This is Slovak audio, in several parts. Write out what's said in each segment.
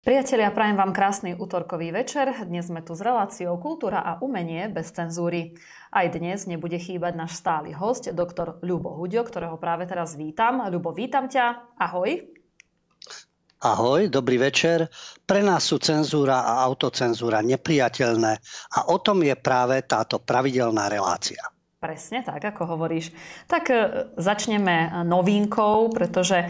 Priatelia, prajem vám krásny útorkový večer. Dnes sme tu s reláciou Kultúra a umenie bez cenzúry. Aj dnes nebude chýbať náš stály host, doktor Ľubo Hudio, ktorého práve teraz vítam. Ľubo, vítam ťa. Ahoj. Ahoj, dobrý večer. Pre nás sú cenzúra a autocenzúra nepriateľné a o tom je práve táto pravidelná relácia. Presne tak, ako hovoríš. Tak e, začneme novinkou, pretože e,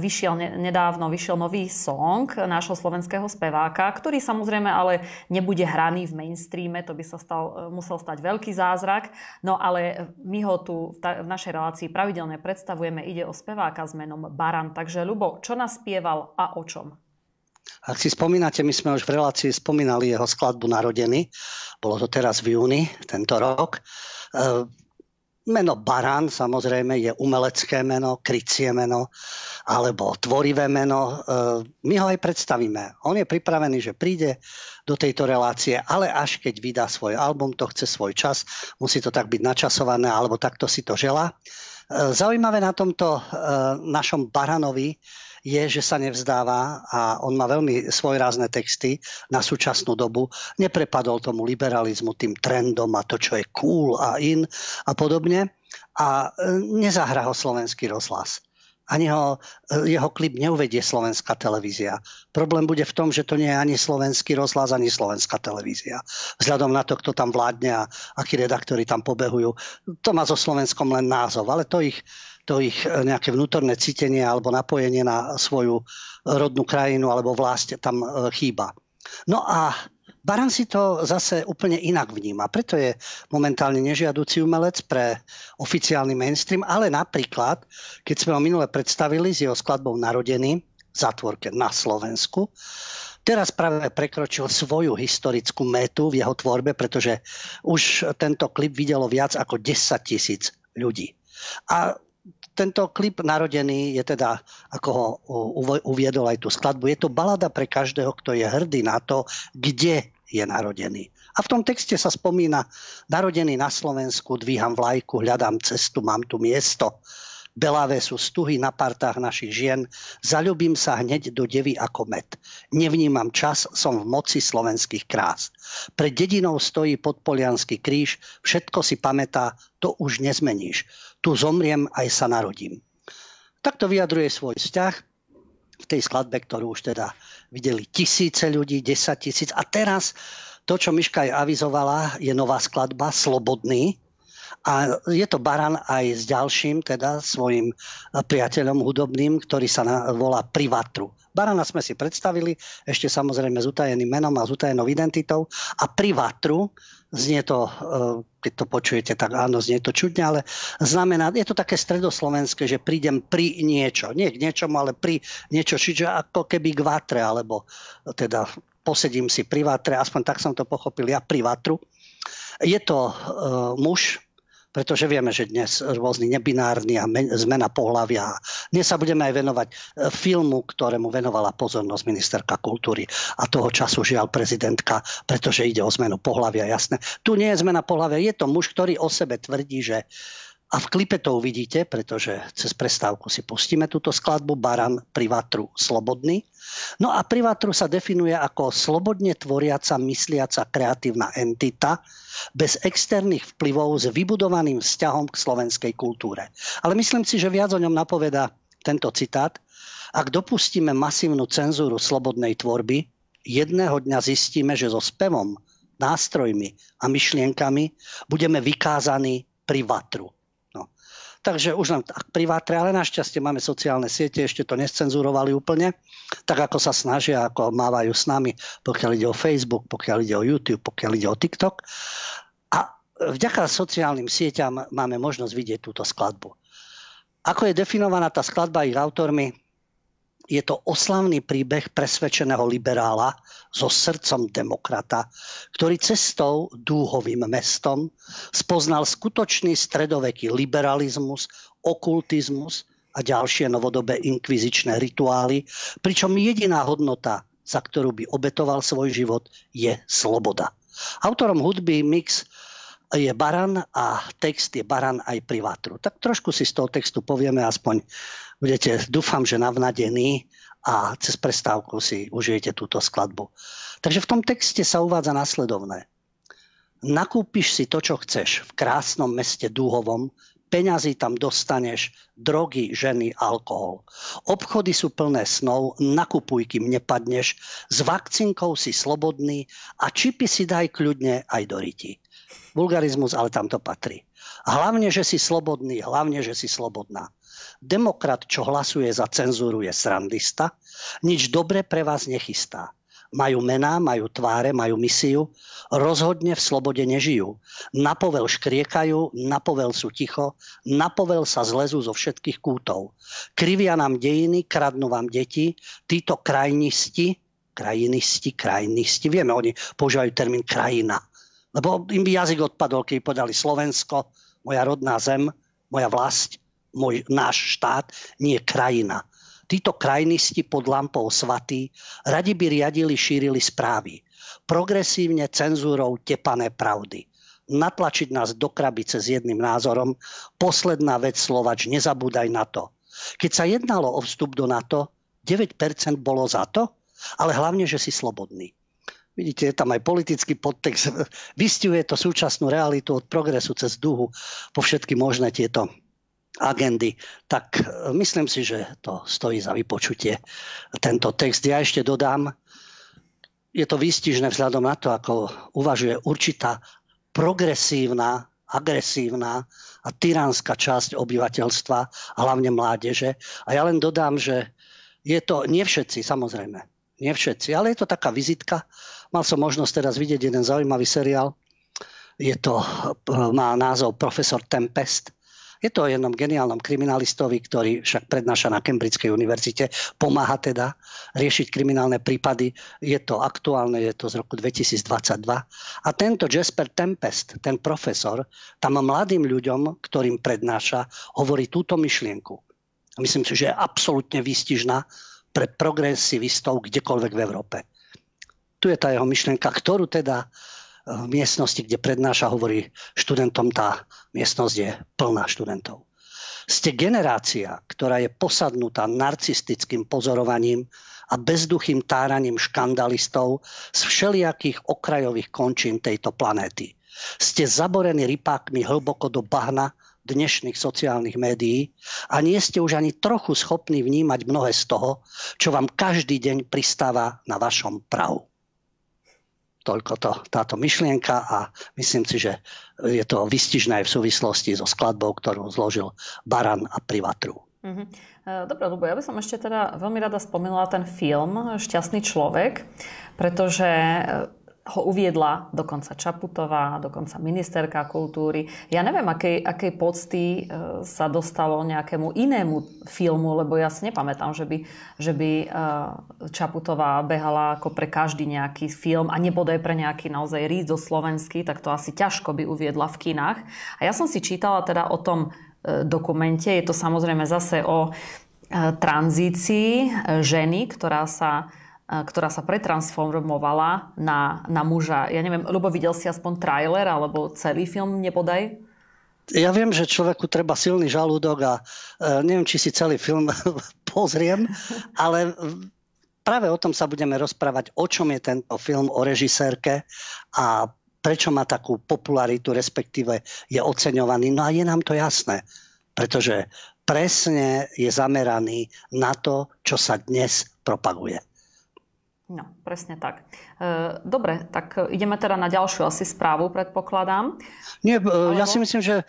vyšiel nedávno vyšiel nový song nášho slovenského speváka, ktorý samozrejme ale nebude hraný v mainstreame, to by sa stal, e, musel stať veľký zázrak. No ale my ho tu v našej relácii pravidelne predstavujeme. Ide o speváka s menom Baran. Takže Ľubo, čo nás spieval a o čom? Ak si spomínate, my sme už v relácii spomínali jeho skladbu Narodeny. Bolo to teraz v júni, tento rok. Eh, meno Baran samozrejme je umelecké meno, krycie meno alebo tvorivé meno. Eh, my ho aj predstavíme. On je pripravený, že príde do tejto relácie, ale až keď vydá svoj album, to chce svoj čas, musí to tak byť načasované, alebo takto si to žela. Eh, zaujímavé na tomto našom Baranovi je, že sa nevzdáva a on má veľmi svojrázne texty na súčasnú dobu. Neprepadol tomu liberalizmu, tým trendom a to, čo je cool a in a podobne. A e, nezahrá ho slovenský rozhlas ani ho, e, jeho klip neuvedie slovenská televízia. Problém bude v tom, že to nie je ani slovenský rozhlas, ani slovenská televízia. Vzhľadom na to, kto tam vládne a akí redaktori tam pobehujú. To má so Slovenskom len názov, ale to ich to ich e, nejaké vnútorné cítenie alebo napojenie na svoju rodnú krajinu alebo vlast tam e, chýba. No a Baran si to zase úplne inak vníma. Preto je momentálne nežiaducí umelec pre oficiálny mainstream, ale napríklad, keď sme ho minule predstavili s jeho skladbou Narodený v zátvorke na Slovensku, teraz práve prekročil svoju historickú metu v jeho tvorbe, pretože už tento klip videlo viac ako 10 tisíc ľudí. A tento klip narodený je teda, ako ho uviedol aj tú skladbu, je to balada pre každého, kto je hrdý na to, kde je narodený. A v tom texte sa spomína, narodený na Slovensku, dvíham vlajku, hľadám cestu, mám tu miesto. Belavé sú stuhy na partách našich žien, zaľubím sa hneď do devy ako med. Nevnímam čas, som v moci slovenských krás. Pred dedinou stojí podpolianský kríž, všetko si pamätá, to už nezmeníš. Tu zomriem, aj sa narodím. Takto vyjadruje svoj vzťah v tej skladbe, ktorú už teda videli tisíce ľudí, 10 tisíc. A teraz to, čo Miška aj avizovala, je nová skladba Slobodný, a je to Baran aj s ďalším, teda svojim priateľom hudobným, ktorý sa volá Privatru. Barana sme si predstavili, ešte samozrejme s utajeným menom a s utajenou identitou. A Privatru, znie to, eh, keď to počujete, tak áno, znie to čudne, ale znamená, je to také stredoslovenské, že prídem pri niečo. Nie k niečomu, ale pri niečo, čiže ako keby k vatre, alebo teda posedím si pri vatre, aspoň tak som to pochopil ja, pri vatru. Je to uh, muž, pretože vieme, že dnes rôzny nebinárny a zmena pohľavia. Dnes sa budeme aj venovať e, filmu, ktorému venovala pozornosť ministerka kultúry a toho času žiaľ prezidentka, pretože ide o zmenu pohľavia, jasné. Tu nie je zmena pohľavia, je to muž, ktorý o sebe tvrdí, že a v klipe to uvidíte, pretože cez prestávku si pustíme túto skladbu Baran Privatru Slobodný. No a Privatru sa definuje ako slobodne tvoriaca, mysliaca kreatívna entita bez externých vplyvov s vybudovaným vzťahom k slovenskej kultúre. Ale myslím si, že viac o ňom napoveda tento citát. Ak dopustíme masívnu cenzúru slobodnej tvorby, jedného dňa zistíme, že so spevom, nástrojmi a myšlienkami budeme vykázaní privatru Takže už len tak privátre, ale našťastie máme sociálne siete, ešte to nescenzurovali úplne, tak ako sa snažia, ako mávajú s nami, pokiaľ ide o Facebook, pokiaľ ide o YouTube, pokiaľ ide o TikTok. A vďaka sociálnym sieťam máme možnosť vidieť túto skladbu. Ako je definovaná tá skladba ich autormi, je to oslavný príbeh presvedčeného liberála so srdcom demokrata, ktorý cestou dúhovým mestom spoznal skutočný stredoveký liberalizmus, okultizmus a ďalšie novodobé inkvizičné rituály, pričom jediná hodnota, za ktorú by obetoval svoj život, je sloboda. Autorom hudby Mix je Baran a text je Baran aj Privatru. Tak trošku si z toho textu povieme aspoň budete, dúfam, že navnadení a cez prestávku si užijete túto skladbu. Takže v tom texte sa uvádza nasledovné. Nakúpiš si to, čo chceš v krásnom meste Dúhovom, peňazí tam dostaneš, drogy, ženy, alkohol. Obchody sú plné snov, nakupuj, kým nepadneš, s vakcinkou si slobodný a čipy si daj kľudne aj do riti. Vulgarizmus, ale tam to patrí. Hlavne, že si slobodný, hlavne, že si slobodná. Demokrat, čo hlasuje za cenzúru, je srandista, nič dobre pre vás nechystá. Majú mená, majú tváre, majú misiu, rozhodne v slobode nežijú. Na povel škriekajú, na povel sú ticho, na povel sa zlezú zo všetkých kútov. Krivia nám dejiny, kradnú vám deti, títo krajnisti, krajinisti, krajinisti, vieme, oni používajú termín krajina. Lebo im by jazyk odpadol, keď podali Slovensko, moja rodná zem, moja vlast, môj, náš štát, nie krajina. Títo krajnisti pod lampou svatí radi by riadili, šírili správy. Progresívne cenzúrou tepané pravdy. Natlačiť nás do krabice s jedným názorom. Posledná vec Slovač, nezabúdaj na to. Keď sa jednalo o vstup do NATO, 9% bolo za to, ale hlavne, že si slobodný. Vidíte, je tam aj politický podtext. Vystihuje to súčasnú realitu od progresu cez duhu po všetky možné tieto agendy, tak e, myslím si, že to stojí za vypočutie tento text. Ja ešte dodám, je to výstižné vzhľadom na to, ako uvažuje určitá progresívna, agresívna a tyránska časť obyvateľstva, hlavne mládeže. A ja len dodám, že je to, nie všetci, samozrejme, nie všetci, ale je to taká vizitka. Mal som možnosť teraz vidieť jeden zaujímavý seriál. Je to, má názov Profesor Tempest je to o jednom geniálnom kriminalistovi, ktorý však prednáša na Cambridgeskej univerzite, pomáha teda riešiť kriminálne prípady. Je to aktuálne, je to z roku 2022. A tento Jasper Tempest, ten profesor, tam mladým ľuďom, ktorým prednáša, hovorí túto myšlienku. Myslím si, že je absolútne výstižná pre progresivistov kdekoľvek v Európe. Tu je tá jeho myšlienka, ktorú teda v miestnosti, kde prednáša, hovorí študentom, tá miestnosť je plná študentov. Ste generácia, ktorá je posadnutá narcistickým pozorovaním a bezduchým táraním škandalistov z všelijakých okrajových končín tejto planéty. Ste zaborení rypákmi hlboko do bahna dnešných sociálnych médií a nie ste už ani trochu schopní vnímať mnohé z toho, čo vám každý deň pristáva na vašom prahu. Toľko to, táto myšlienka a myslím si, že je to vystižné aj v súvislosti so skladbou, ktorú zložil Baran a Privatru. Mhm. E, dobre, Lubo, ja by som ešte teda veľmi rada spomínala ten film Šťastný človek, pretože ho uviedla dokonca Čaputová, dokonca ministerka kultúry. Ja neviem, akej, akej pocty e, sa dostalo nejakému inému filmu, lebo ja si nepamätám, že by, že by e, Čaputová behala ako pre každý nejaký film a nebodaj pre nejaký naozaj ríz do slovenský, tak to asi ťažko by uviedla v kinách. A ja som si čítala teda o tom e, dokumente, je to samozrejme zase o tranzícii ženy, ktorá sa ktorá sa pretransformovala na, na muža. Ja neviem, Ľubo, videl si aspoň trailer alebo celý film nepodaj? Ja viem, že človeku treba silný žalúdok a uh, neviem, či si celý film pozriem, ale práve o tom sa budeme rozprávať, o čom je tento film, o režisérke a prečo má takú popularitu, respektíve je oceňovaný. No a je nám to jasné, pretože presne je zameraný na to, čo sa dnes propaguje. No, presne tak. E, dobre, tak ideme teda na ďalšiu asi správu, predpokladám. Nie, Alebo... ja si myslím, že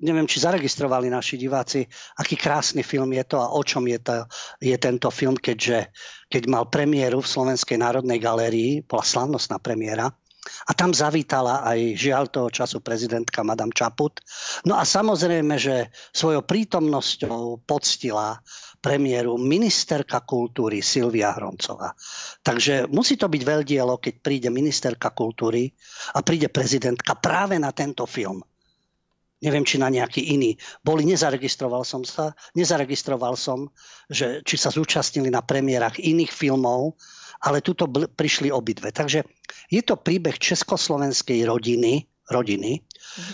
neviem, či zaregistrovali naši diváci, aký krásny film je to a o čom je, to, je tento film, keďže keď mal premiéru v Slovenskej národnej galérii, bola slavnostná premiéra, a tam zavítala aj žiaľ toho času prezidentka Madame Čaput. No a samozrejme, že svojou prítomnosťou poctila premiéru ministerka kultúry Silvia Hroncová. Takže musí to byť veľdielo, keď príde ministerka kultúry a príde prezidentka práve na tento film. Neviem, či na nejaký iný. Boli, nezaregistroval som sa, nezaregistroval som, že či sa zúčastnili na premiérach iných filmov, ale tuto bl- prišli obidve. Takže je to príbeh československej rodiny, rodiny,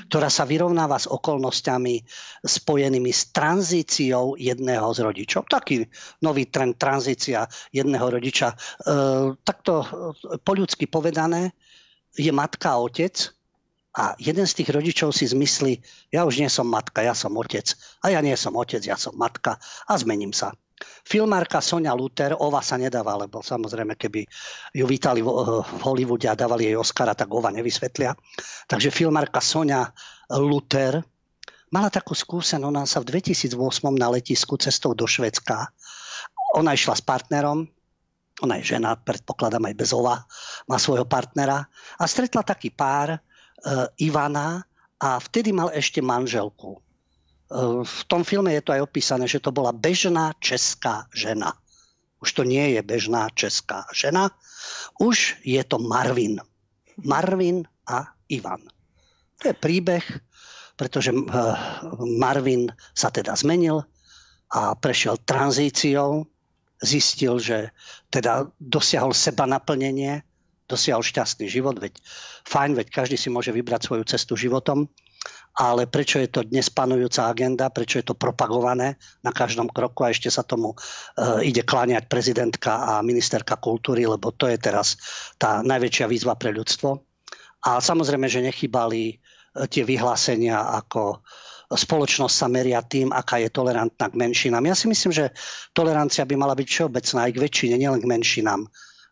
ktorá sa vyrovnáva s okolnostiami spojenými s tranzíciou jedného z rodičov. Taký nový trend tranzícia jedného rodiča. E, takto e, po ľudsky povedané je matka a otec a jeden z tých rodičov si zmyslí, ja už nie som matka, ja som otec. A ja nie som otec, ja som matka a zmením sa. Filmárka Sonia Luther, ova sa nedáva, lebo samozrejme, keby ju vítali v, v Hollywoode a dávali jej Oscara, tak ova nevysvetlia. Takže filmárka Sonia Luther mala takú skúsenosť, ona sa v 2008 na letisku cestou do Švedska, ona išla s partnerom, ona je žena, predpokladám aj bez ova, má svojho partnera a stretla taký pár, e, Ivana, a vtedy mal ešte manželku. V tom filme je to aj opísané, že to bola bežná česká žena. Už to nie je bežná česká žena, už je to Marvin. Marvin a Ivan. To je príbeh, pretože eh, Marvin sa teda zmenil a prešiel tranzíciou, zistil, že teda dosiahol seba naplnenie, dosiahol šťastný život, veď fajn, veď každý si môže vybrať svoju cestu životom ale prečo je to dnes panujúca agenda, prečo je to propagované na každom kroku a ešte sa tomu e, ide kláňať prezidentka a ministerka kultúry, lebo to je teraz tá najväčšia výzva pre ľudstvo. A samozrejme, že nechybali e, tie vyhlásenia ako spoločnosť sa meria tým, aká je tolerantná k menšinám. Ja si myslím, že tolerancia by mala byť všeobecná aj k väčšine, nielen k menšinám.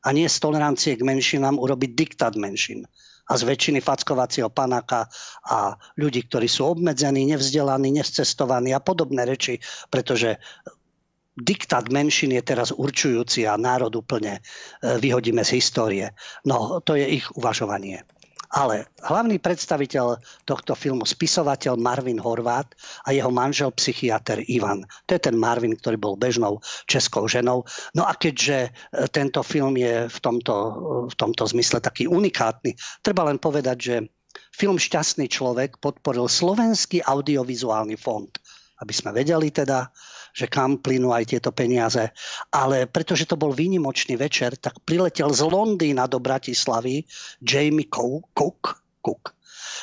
A nie z tolerancie k menšinám urobiť diktát menšin a z väčšiny fackovacieho panáka a ľudí, ktorí sú obmedzení, nevzdelaní, nescestovaní a podobné reči, pretože diktát menšin je teraz určujúci a národ úplne e, vyhodíme z histórie. No, to je ich uvažovanie. Ale hlavný predstaviteľ tohto filmu, spisovateľ Marvin Horvát a jeho manžel psychiatr Ivan. To je ten Marvin, ktorý bol bežnou českou ženou. No a keďže e, tento film je v tomto, v tomto zmysle taký unikátny, treba len povedať, že film Šťastný človek podporil Slovenský audiovizuálny fond. Aby sme vedeli teda, že kam plynú aj tieto peniaze. Ale pretože to bol výnimočný večer, tak priletel z Londýna do Bratislavy Jamie Cook, Cook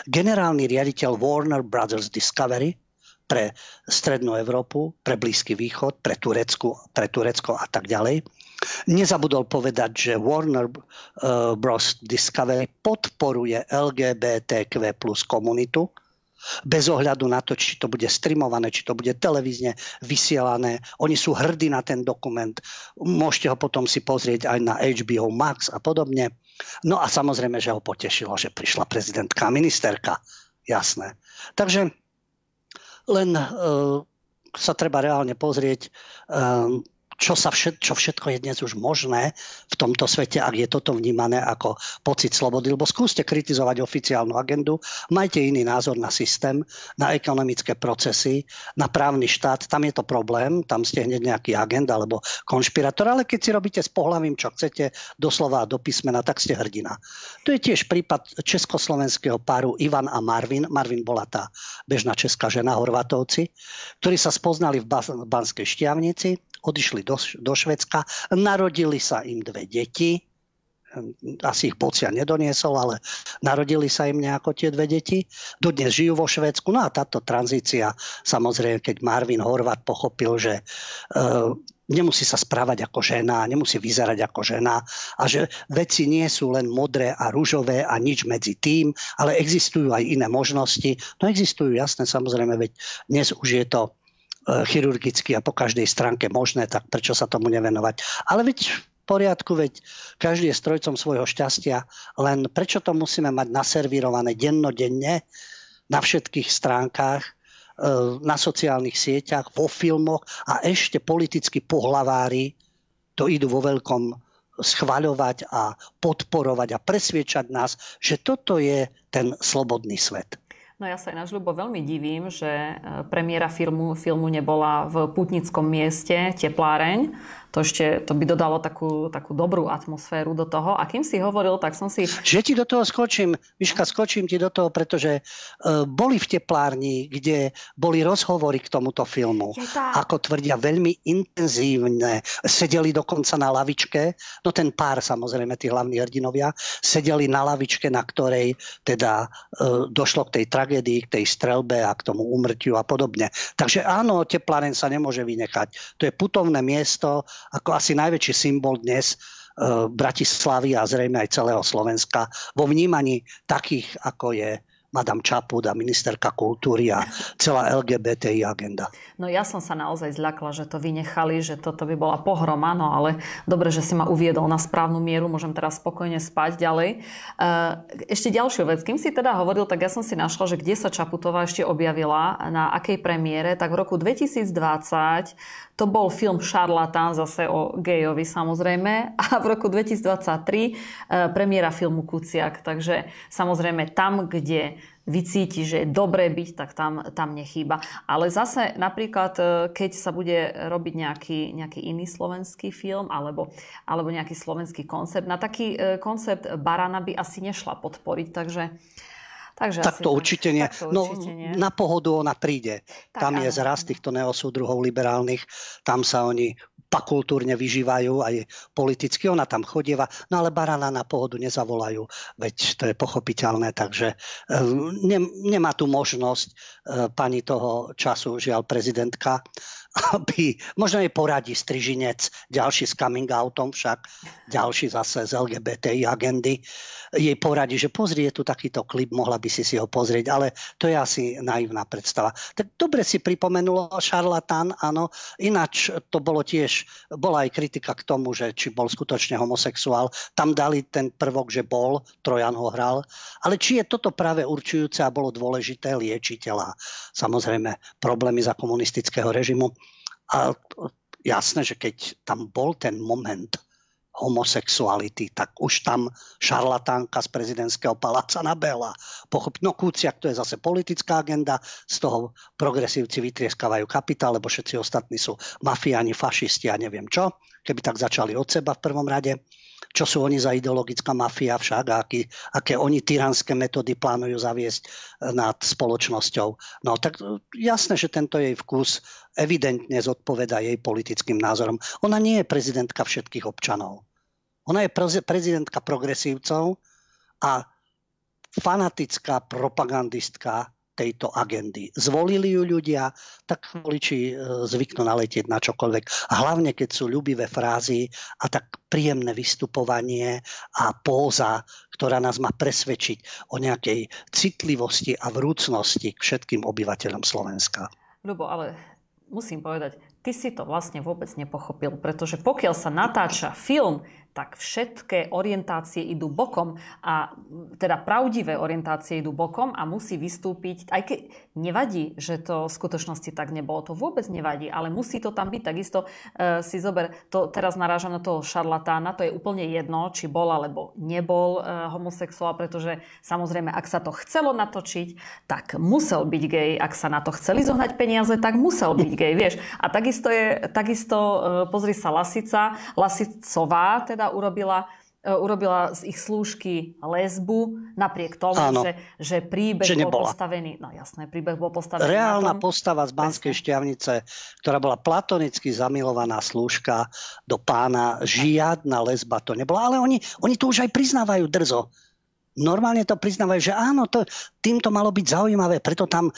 generálny riaditeľ Warner Brothers Discovery, pre Strednú Európu, pre Blízky východ, pre Turecku, pre Turecko a tak ďalej. Nezabudol povedať, že Warner uh, Bros. Discovery podporuje LGBTQ plus komunitu bez ohľadu na to, či to bude streamované, či to bude televízne vysielané. Oni sú hrdí na ten dokument. Môžete ho potom si pozrieť aj na HBO Max a podobne. No a samozrejme, že ho potešilo, že prišla prezidentka a ministerka. Jasné. Takže len uh, sa treba reálne pozrieť, uh, čo, sa všet, čo všetko je dnes už možné v tomto svete, ak je toto vnímané ako pocit slobody. Lebo skúste kritizovať oficiálnu agendu, majte iný názor na systém, na ekonomické procesy, na právny štát, tam je to problém, tam ste hneď nejaký agent alebo konšpirátor, ale keď si robíte s pohľavím, čo chcete, doslova a do písmena, tak ste hrdina. To je tiež prípad československého páru Ivan a Marvin. Marvin bola tá bežná česká žena, Horvatovci, ktorí sa spoznali v Banskej Štiavnici, odišli do, do Švedska, narodili sa im dve deti, asi ich pocia nedoniesol, ale narodili sa im nejako tie dve deti. Dodnes žijú vo Švedsku. No a táto tranzícia, samozrejme, keď Marvin Horvat pochopil, že uh, nemusí sa správať ako žena, nemusí vyzerať ako žena a že veci nie sú len modré a rúžové a nič medzi tým, ale existujú aj iné možnosti. No existujú, jasné, samozrejme, veď dnes už je to chirurgicky a po každej stránke možné, tak prečo sa tomu nevenovať. Ale veď v poriadku, veď každý je strojcom svojho šťastia, len prečo to musíme mať naservírované dennodenne na všetkých stránkach, e, na sociálnych sieťach, vo filmoch a ešte politicky pohlavári to idú vo veľkom schvaľovať a podporovať a presviečať nás, že toto je ten slobodný svet. No ja sa ináč, Ľubo, veľmi divím, že e, premiéra filmu, filmu nebola v putnickom mieste Tepláreň, to ešte to by dodalo takú, takú dobrú atmosféru do toho. A kým si hovoril, tak som si... Že ti do toho skočím, Miška, skočím ti do toho, pretože uh, boli v teplárni, kde boli rozhovory k tomuto filmu. Ako tvrdia, veľmi intenzívne. Sedeli dokonca na lavičke, no ten pár samozrejme, tí hlavní hrdinovia, sedeli na lavičke, na ktorej teda uh, došlo k tej tragédii, k tej strelbe a k tomu umrtiu a podobne. Takže áno, tepláren sa nemôže vynechať. To je putovné miesto, ako asi najväčší symbol dnes e, Bratislavy a zrejme aj celého Slovenska vo vnímaní takých, ako je Madame Čaput a ministerka kultúry a celá LGBTI agenda. No ja som sa naozaj zľakla, že to vynechali, že toto by bola pohroma, no ale dobre, že si ma uviedol na správnu mieru, môžem teraz spokojne spať ďalej. E, ešte ďalšiu vec, kým si teda hovoril, tak ja som si našla, že kde sa Čaputová ešte objavila, na akej premiére, tak v roku 2020 to bol film Šarlatán, zase o gejovi samozrejme. A v roku 2023 e, premiéra filmu Kuciak. Takže samozrejme tam, kde vycíti, že je dobré byť, tak tam, tam nechýba. Ale zase napríklad, e, keď sa bude robiť nejaký, nejaký iný slovenský film alebo, alebo nejaký slovenský koncept, na taký e, koncept Barana by asi nešla podporiť. Takže Takže tak to určite nie. Tak to no, nie. Na pohodu ona príde. Tak, tam je zraz týchto neosúdruhov liberálnych. Tam sa oni pakultúrne vyžívajú aj politicky. Ona tam chodieva, no ale barana na pohodu nezavolajú, veď to je pochopiteľné, takže e, ne, nemá tu možnosť e, pani toho času, žiaľ prezidentka, aby možno jej poradí Strižinec, ďalší s coming outom však, ďalší zase z LGBTI agendy, jej poradí, že pozri, je tu takýto klip, mohla by si si ho pozrieť, ale to je asi naivná predstava. Tak dobre si pripomenulo šarlatán, áno, ináč to bolo tiež, bola aj kritika k tomu, že či bol skutočne homosexuál, tam dali ten prvok, že bol, Trojan ho hral, ale či je toto práve určujúce a bolo dôležité liečiteľa. Samozrejme, problémy za komunistického režimu a jasné, že keď tam bol ten moment homosexuality, tak už tam šarlatánka z prezidentského paláca nabela. Pochop, no Kúciak to je zase politická agenda, z toho progresívci vytrieskávajú kapitál, lebo všetci ostatní sú mafiáni, fašisti a neviem čo. Keby tak začali od seba v prvom rade čo sú oni za ideologická mafia však a aký, aké oni tyranské metódy plánujú zaviesť eh, nad spoločnosťou. No tak eh, jasné, že tento jej vkus evidentne zodpoveda jej politickým názorom. Ona nie je prezidentka všetkých občanov. Ona je prezidentka progresívcov a fanatická propagandistka tejto agendy. Zvolili ju ľudia, tak voliči e, zvyknú naletieť na čokoľvek. Hlavne, keď sú ľubivé frázy a tak príjemné vystupovanie a póza, ktorá nás má presvedčiť o nejakej citlivosti a vrúcnosti k všetkým obyvateľom Slovenska. Ľubo, ale musím povedať, ty si to vlastne vôbec nepochopil, pretože pokiaľ sa natáča film, tak všetké orientácie idú bokom a teda pravdivé orientácie idú bokom a musí vystúpiť, aj keď nevadí, že to v skutočnosti tak nebolo, to vôbec nevadí, ale musí to tam byť. Takisto e, si zober, to teraz narážam na toho šarlatána, to je úplne jedno, či bol alebo nebol e, homosexuál, pretože samozrejme, ak sa to chcelo natočiť, tak musel byť gay, ak sa na to chceli zohnať peniaze, tak musel byť gay, vieš. A takisto je, takisto e, pozri sa Lasica, Lasicová, teda teda urobila e, urobila z ich slúžky lesbu, napriek tomu, že, že príbeh že bol postavený, no jasné, príbeh bol postavený Reálna tom, postava z Banskej šťavnice, ktorá bola platonicky zamilovaná slúžka do pána, žiadna lesba to nebola, ale oni, oni to už aj priznávajú drzo. Normálne to priznávajú, že áno, to, tým to malo byť zaujímavé, preto tam uh,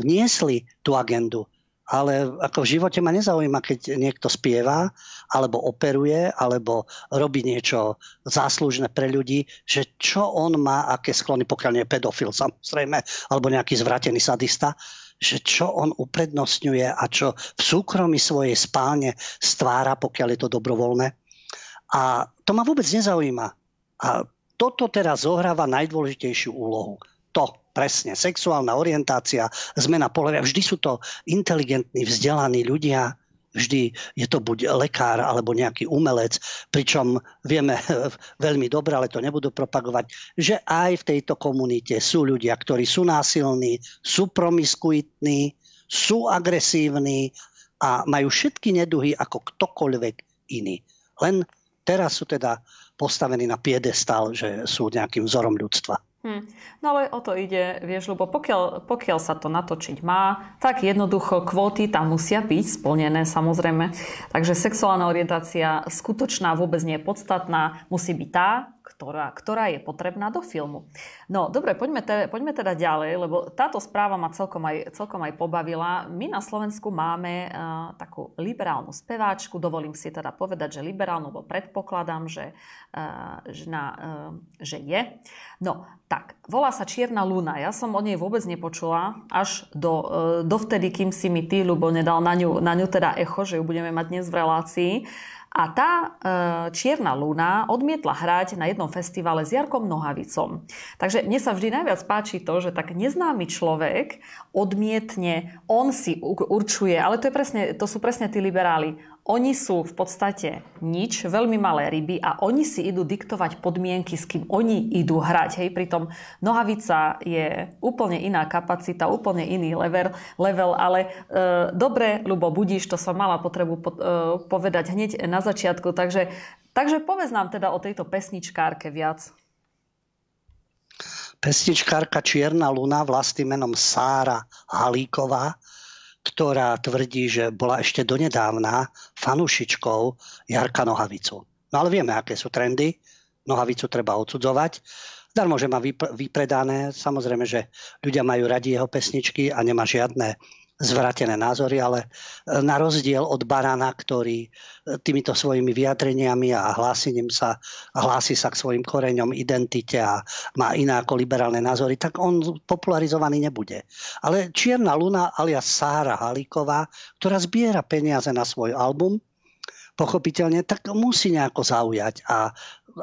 vniesli tú agendu ale ako v živote ma nezaujíma, keď niekto spieva, alebo operuje, alebo robí niečo záslužné pre ľudí, že čo on má, aké sklony, pokiaľ nie je pedofil samozrejme, alebo nejaký zvratený sadista, že čo on uprednostňuje a čo v súkromí svojej spálne stvára, pokiaľ je to dobrovoľné. A to ma vôbec nezaujíma. A toto teraz zohráva najdôležitejšiu úlohu. To, presne, sexuálna orientácia, zmena pohľavia. Vždy sú to inteligentní, vzdelaní ľudia, vždy je to buď lekár alebo nejaký umelec, pričom vieme veľmi dobre, ale to nebudú propagovať, že aj v tejto komunite sú ľudia, ktorí sú násilní, sú promiskuitní, sú agresívni a majú všetky neduhy ako ktokoľvek iní. Len teraz sú teda postavení na piedestal, že sú nejakým vzorom ľudstva. Hm. No ale o to ide, vieš, lebo pokiaľ, pokiaľ sa to natočiť má, tak jednoducho kvóty tam musia byť splnené samozrejme. Takže sexuálna orientácia skutočná vôbec nie je podstatná, musí byť tá, ktorá, ktorá je potrebná do filmu. No dobre, poďme, te, poďme teda ďalej, lebo táto správa ma celkom aj, celkom aj pobavila. My na Slovensku máme uh, takú liberálnu speváčku, dovolím si teda povedať, že liberálnu, lebo predpokladám, že, uh, na, uh, že je. No, tak, volá sa Čierna Luna. Ja som o nej vôbec nepočula, až do, uh, dovtedy, kým si mi ty, Ľubo, nedal na ňu, na ňu teda echo, že ju budeme mať dnes v relácii. A tá e, Čierna Luna odmietla hrať na jednom festivale s Jarkom Nohavicom. Takže mne sa vždy najviac páči to, že tak neznámy človek odmietne, on si určuje, ale to, je presne, to sú presne tí liberáli, oni sú v podstate nič, veľmi malé ryby a oni si idú diktovať podmienky, s kým oni idú hrať. Hej, pritom nohavica je úplne iná kapacita, úplne iný level, level ale e, dobre, Lubo, budíš, to som mala potrebu po, e, povedať hneď na začiatku. Takže, takže povedz nám teda o tejto pesničkárke viac. Pesničkárka Čierna Luna vlastným menom Sára Halíková ktorá tvrdí, že bola ešte donedávna fanúšičkou Jarka Nohavicu. No ale vieme, aké sú trendy. Nohavicu treba odsudzovať. Darmo, že má vypredané. Samozrejme, že ľudia majú radi jeho pesničky a nemá žiadne zvratené názory, ale e, na rozdiel od Barana, ktorý e, týmito svojimi vyjadreniami a hlásením sa, hlási sa k svojim koreňom, identite a má iné ako liberálne názory, tak on popularizovaný nebude. Ale Čierna Luna alias Sára Halíková, ktorá zbiera peniaze na svoj album, pochopiteľne, tak musí nejako zaujať a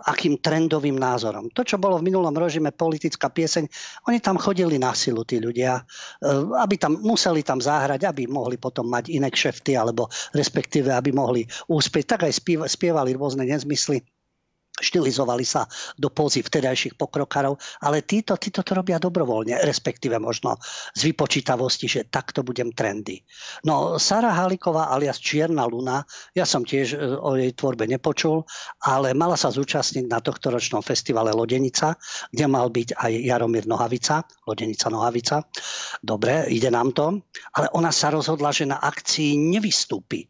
akým trendovým názorom. To, čo bolo v minulom režime politická pieseň, oni tam chodili na silu, tí ľudia, e, aby tam museli tam záhrať, aby mohli potom mať iné kšefty, alebo respektíve, aby mohli úspieť. Tak aj spievali rôzne nezmysly štilizovali sa do pózy vtedajších pokrokárov, ale títo, títo to robia dobrovoľne, respektíve možno z vypočítavosti, že takto budem trendy. No, Sara Haliková alias Čierna Luna, ja som tiež e, o jej tvorbe nepočul, ale mala sa zúčastniť na tohto ročnom festivale Lodenica, kde mal byť aj Jaromír Nohavica, Lodenica Nohavica. Dobre, ide nám to. Ale ona sa rozhodla, že na akcii nevystúpi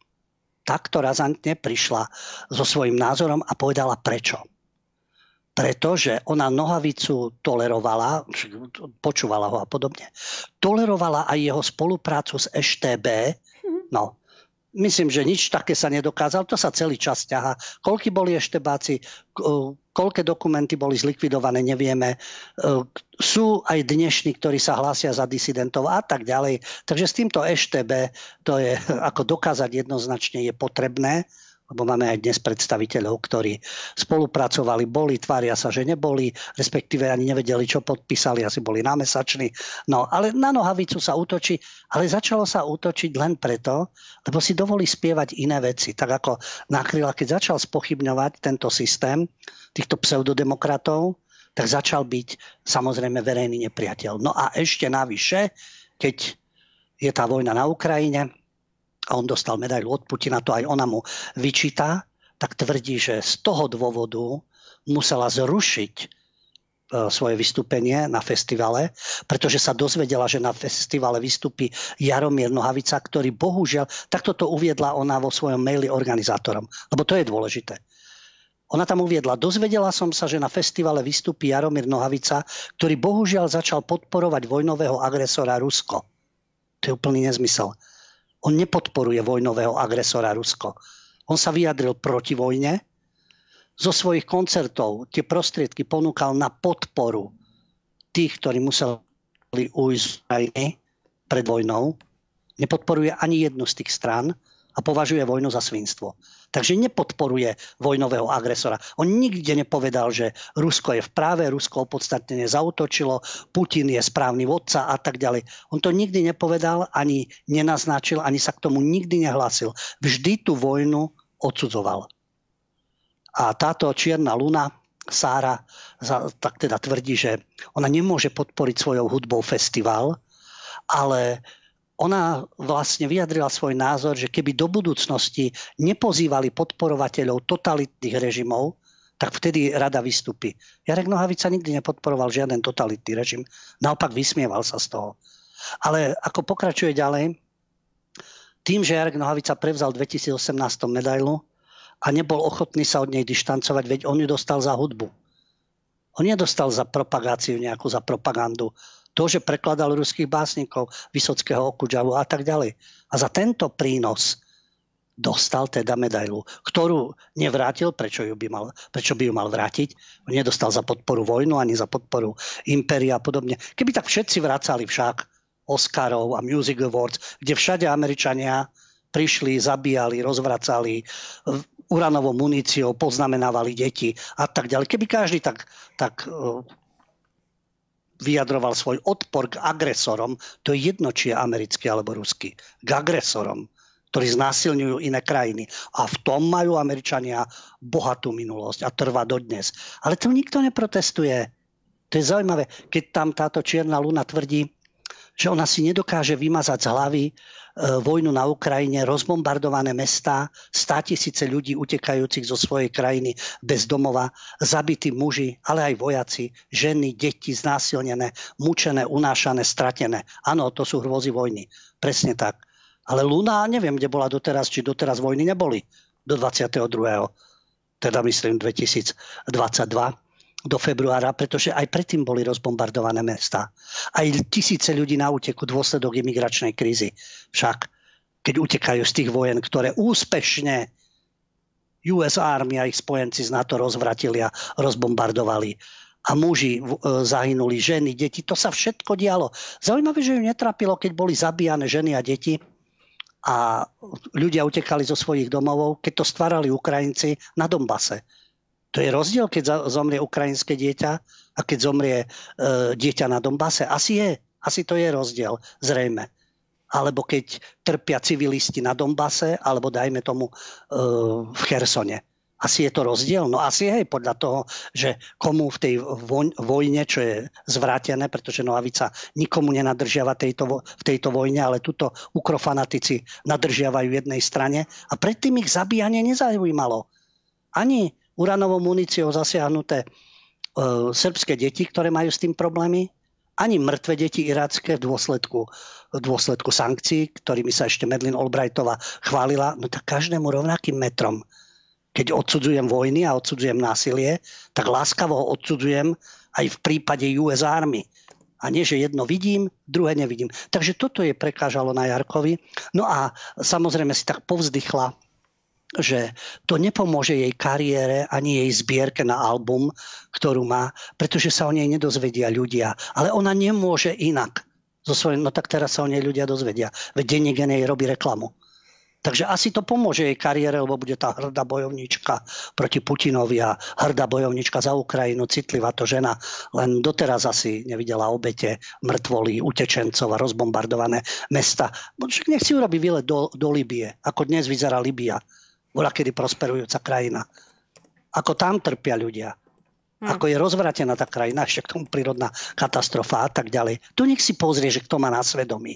takto razantne prišla so svojím názorom a povedala prečo. Pretože ona nohavicu tolerovala, počúvala ho a podobne, tolerovala aj jeho spoluprácu s EŠTB, no, myslím, že nič také sa nedokázal. To sa celý čas ťaha. Koľky boli eštebáci, koľké dokumenty boli zlikvidované, nevieme. E, sú aj dnešní, ktorí sa hlásia za disidentov a tak ďalej. Takže s týmto EŠTB to je, ako dokázať jednoznačne, je potrebné lebo máme aj dnes predstaviteľov, ktorí spolupracovali, boli, tvária sa, že neboli, respektíve ani nevedeli, čo podpísali, asi boli námesační. No, ale na nohavicu sa útočí, ale začalo sa útočiť len preto, lebo si dovolí spievať iné veci. Tak ako Nachrila, keď začal spochybňovať tento systém týchto pseudodemokratov, tak začal byť samozrejme verejný nepriateľ. No a ešte navyše, keď je tá vojna na Ukrajine, a on dostal medailu od Putina, to aj ona mu vyčíta, tak tvrdí, že z toho dôvodu musela zrušiť e, svoje vystúpenie na festivale, pretože sa dozvedela, že na festivale vystúpi Jaromír Nohavica, ktorý bohužiaľ, takto to uviedla ona vo svojom maili organizátorom, lebo to je dôležité. Ona tam uviedla, dozvedela som sa, že na festivale vystúpi Jaromír Nohavica, ktorý bohužiaľ začal podporovať vojnového agresora Rusko. To je úplný nezmysel. On nepodporuje vojnového agresora Rusko. On sa vyjadril proti vojne. Zo svojich koncertov tie prostriedky ponúkal na podporu tých, ktorí museli ujsť z pred vojnou. Nepodporuje ani jednu z tých stran a považuje vojnu za svinstvo. Takže nepodporuje vojnového agresora. On nikde nepovedal, že Rusko je v práve, Rusko opodstatnene zautočilo, Putin je správny vodca a tak ďalej. On to nikdy nepovedal, ani nenaznačil, ani sa k tomu nikdy nehlásil. Vždy tú vojnu odsudzoval. A táto čierna luna, Sára, tak teda tvrdí, že ona nemôže podporiť svojou hudbou festival, ale ona vlastne vyjadrila svoj názor, že keby do budúcnosti nepozývali podporovateľov totalitných režimov, tak vtedy rada vystúpi. Jarek Nohavica nikdy nepodporoval žiaden totalitný režim. Naopak vysmieval sa z toho. Ale ako pokračuje ďalej, tým, že Jarek Nohavica prevzal v 2018 medailu a nebol ochotný sa od nej dištancovať, veď on ju dostal za hudbu. On nedostal za propagáciu nejakú, za propagandu. To, že prekladal ruských básnikov, Vysockého Okudžavu a tak ďalej. A za tento prínos dostal teda medailu, ktorú nevrátil, prečo, ju by mal, prečo by ju mal vrátiť. Nedostal za podporu vojnu, ani za podporu impéria a podobne. Keby tak všetci vracali však Oscarov a Music Awards, kde všade Američania prišli, zabíjali, rozvracali, uranovou muníciou poznamenávali deti a tak ďalej. Keby každý tak, tak vyjadroval svoj odpor k agresorom, to je jedno, či je americký alebo ruský, k agresorom, ktorí znásilňujú iné krajiny. A v tom majú Američania bohatú minulosť a trvá dodnes. Ale tu nikto neprotestuje. To je zaujímavé, keď tam táto čierna luna tvrdí, že ona si nedokáže vymazať z hlavy E, vojnu na Ukrajine, rozbombardované mestá, stá tisíce ľudí utekajúcich zo svojej krajiny bez domova, zabití muži, ale aj vojaci, ženy, deti znásilnené, mučené, unášané, stratené. Áno, to sú hrôzy vojny. Presne tak. Ale Luna, neviem, kde bola doteraz, či doteraz vojny neboli. Do 22. Teda myslím 2022 do februára, pretože aj predtým boli rozbombardované mesta. Aj tisíce ľudí na úteku dôsledok imigračnej krízy. Však, keď utekajú z tých vojen, ktoré úspešne US Army a ich spojenci z NATO rozvratili a rozbombardovali. A muži e, zahynuli, ženy, deti. To sa všetko dialo. Zaujímavé, že ju netrapilo, keď boli zabíjane ženy a deti a ľudia utekali zo svojich domovov, keď to stvárali Ukrajinci na Dombase to je rozdiel, keď zomrie ukrajinské dieťa a keď zomrie e, dieťa na Dombase. Asi je. Asi to je rozdiel, zrejme. Alebo keď trpia civilisti na Dombase, alebo dajme tomu e, v Chersone. Asi je to rozdiel? No asi je podľa toho, že komu v tej vojne, čo je zvrátené, pretože Nohavica nikomu nenadržiava tejto, v tejto vojne, ale tuto ukrofanatici nadržiavajú jednej strane a predtým ich zabíjanie nezaujímalo. Ani uranovou muníciou zasiahnuté e, srbské deti, ktoré majú s tým problémy, ani mŕtve deti iracké v dôsledku, v dôsledku sankcií, ktorými sa ešte Medlin Albrightová chválila, no tak každému rovnakým metrom. Keď odsudzujem vojny a odsudzujem násilie, tak láskavo ho odsudzujem aj v prípade US Army. A nie, že jedno vidím, druhé nevidím. Takže toto je prekážalo na Jarkovi. No a samozrejme si tak povzdychla že to nepomôže jej kariére ani jej zbierke na album, ktorú má, pretože sa o nej nedozvedia ľudia. Ale ona nemôže inak. So svojím, no tak teraz sa o nej ľudia dozvedia. Veď denník jej robí reklamu. Takže asi to pomôže jej kariére, lebo bude tá hrdá bojovnička proti Putinovi a hrdá bojovnička za Ukrajinu, citlivá to žena. Len doteraz asi nevidela obete mŕtvoly, utečencov a rozbombardované mesta. Však nech si urobí výlet do, do Libie, ako dnes vyzerá Libia bola kedy prosperujúca krajina. Ako tam trpia ľudia. Hmm. Ako je rozvratená tá krajina, ešte k tomu prírodná katastrofa a tak ďalej. Tu nech si pozrie, že kto má na svedomí.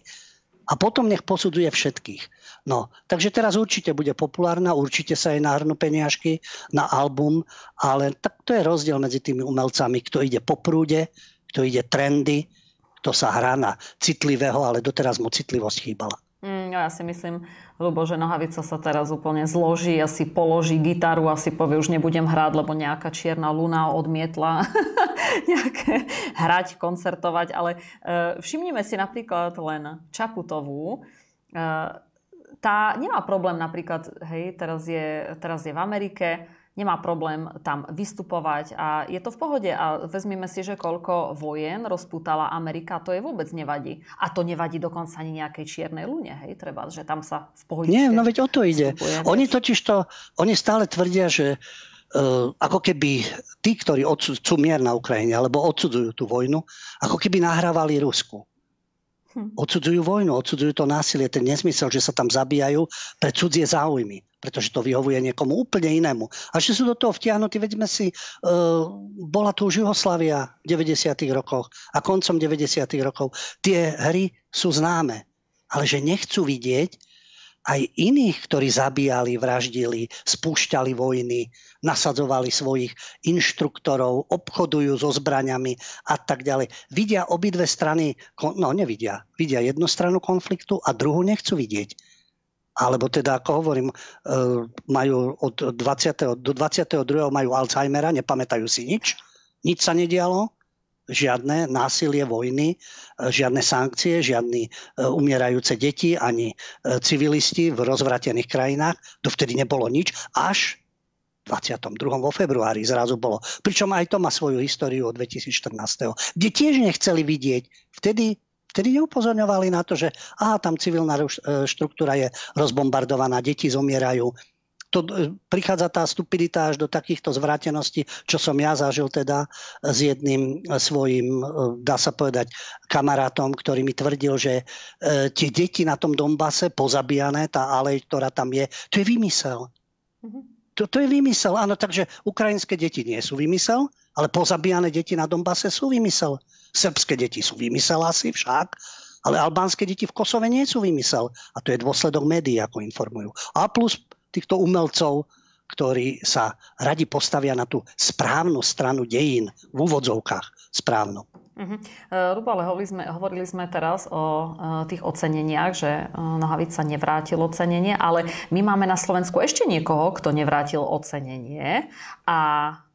A potom nech posudzuje všetkých. No, takže teraz určite bude populárna, určite sa jej nahrnú peniažky na album, ale tak to je rozdiel medzi tými umelcami, kto ide po prúde, kto ide trendy, kto sa hrá na citlivého, ale doteraz mu citlivosť chýbala. Mm, ja si myslím, lebo že Nohavica sa teraz úplne zloží, asi položí gitaru a si povie, už nebudem hrať, lebo nejaká čierna luna odmietla nejaké hrať, koncertovať. Ale uh, všimnime si napríklad len Čaputovú. Uh, tá nemá problém napríklad, hej, teraz je, teraz je v Amerike, nemá problém tam vystupovať a je to v pohode. A vezmime si, že koľko vojen rozputala Amerika, to je vôbec nevadí. A to nevadí dokonca ani nejakej čiernej lune, hej, treba, že tam sa v pohode. Nie, no veď o to ide. Vstupuje, oni totiž to, oni stále tvrdia, že Uh, ako keby tí, ktorí odsudzujú mier na Ukrajine, alebo odsudzujú tú vojnu, ako keby nahrávali Rusku. Hm. Odsudzujú vojnu, odsudzujú to násilie, ten nezmysel, že sa tam zabíjajú pre cudzie záujmy pretože to vyhovuje niekomu úplne inému. A že sú do toho vtiahnutí, veďme si, uh, bola tu už Jugoslavia v 90. rokoch a koncom 90. rokov. Tie hry sú známe. ale že nechcú vidieť aj iných, ktorí zabíjali, vraždili, spúšťali vojny, nasadzovali svojich inštruktorov, obchodujú so zbraňami a tak ďalej. Vidia obidve strany, no nevidia, vidia jednu stranu konfliktu a druhú nechcú vidieť. Alebo teda, ako hovorím, e, majú od 20. do 22. majú Alzheimera, nepamätajú si nič, nič sa nedialo, žiadne násilie vojny, e, žiadne sankcie, žiadne umierajúce deti ani e, civilisti v rozvratených krajinách. Dovtedy nebolo nič, až 22. vo februári zrazu bolo. Pričom aj to má svoju históriu od 2014. Kde tiež nechceli vidieť. Vtedy Vtedy neupozorňovali na to, že aha, tam civilná e, štruktúra je rozbombardovaná, deti zomierajú, to, e, prichádza tá stupidita až do takýchto zvráteností, čo som ja zažil teda s jedným e, svojim, e, dá sa povedať, kamarátom, ktorý mi tvrdil, že e, tie deti na tom Dombase pozabíjané, tá alej, ktorá tam je, to je vymysel. Mm-hmm. To, to je vymysel, áno, takže ukrajinské deti nie sú vymysel, ale pozabíjané deti na Dombase sú vymysel. Srbské deti sú vymysel asi však, ale albánske deti v Kosove nie sú vymysel. A to je dôsledok médií, ako informujú. A plus týchto umelcov, ktorí sa radi postavia na tú správnu stranu dejín, v úvodzovkách správnu. Uh-huh. Rubo, ale hovorili sme, hovorili sme teraz o uh, tých oceneniach, že uh, Nohavica nevrátil ocenenie, ale my máme na Slovensku ešte niekoho, kto nevrátil ocenenie a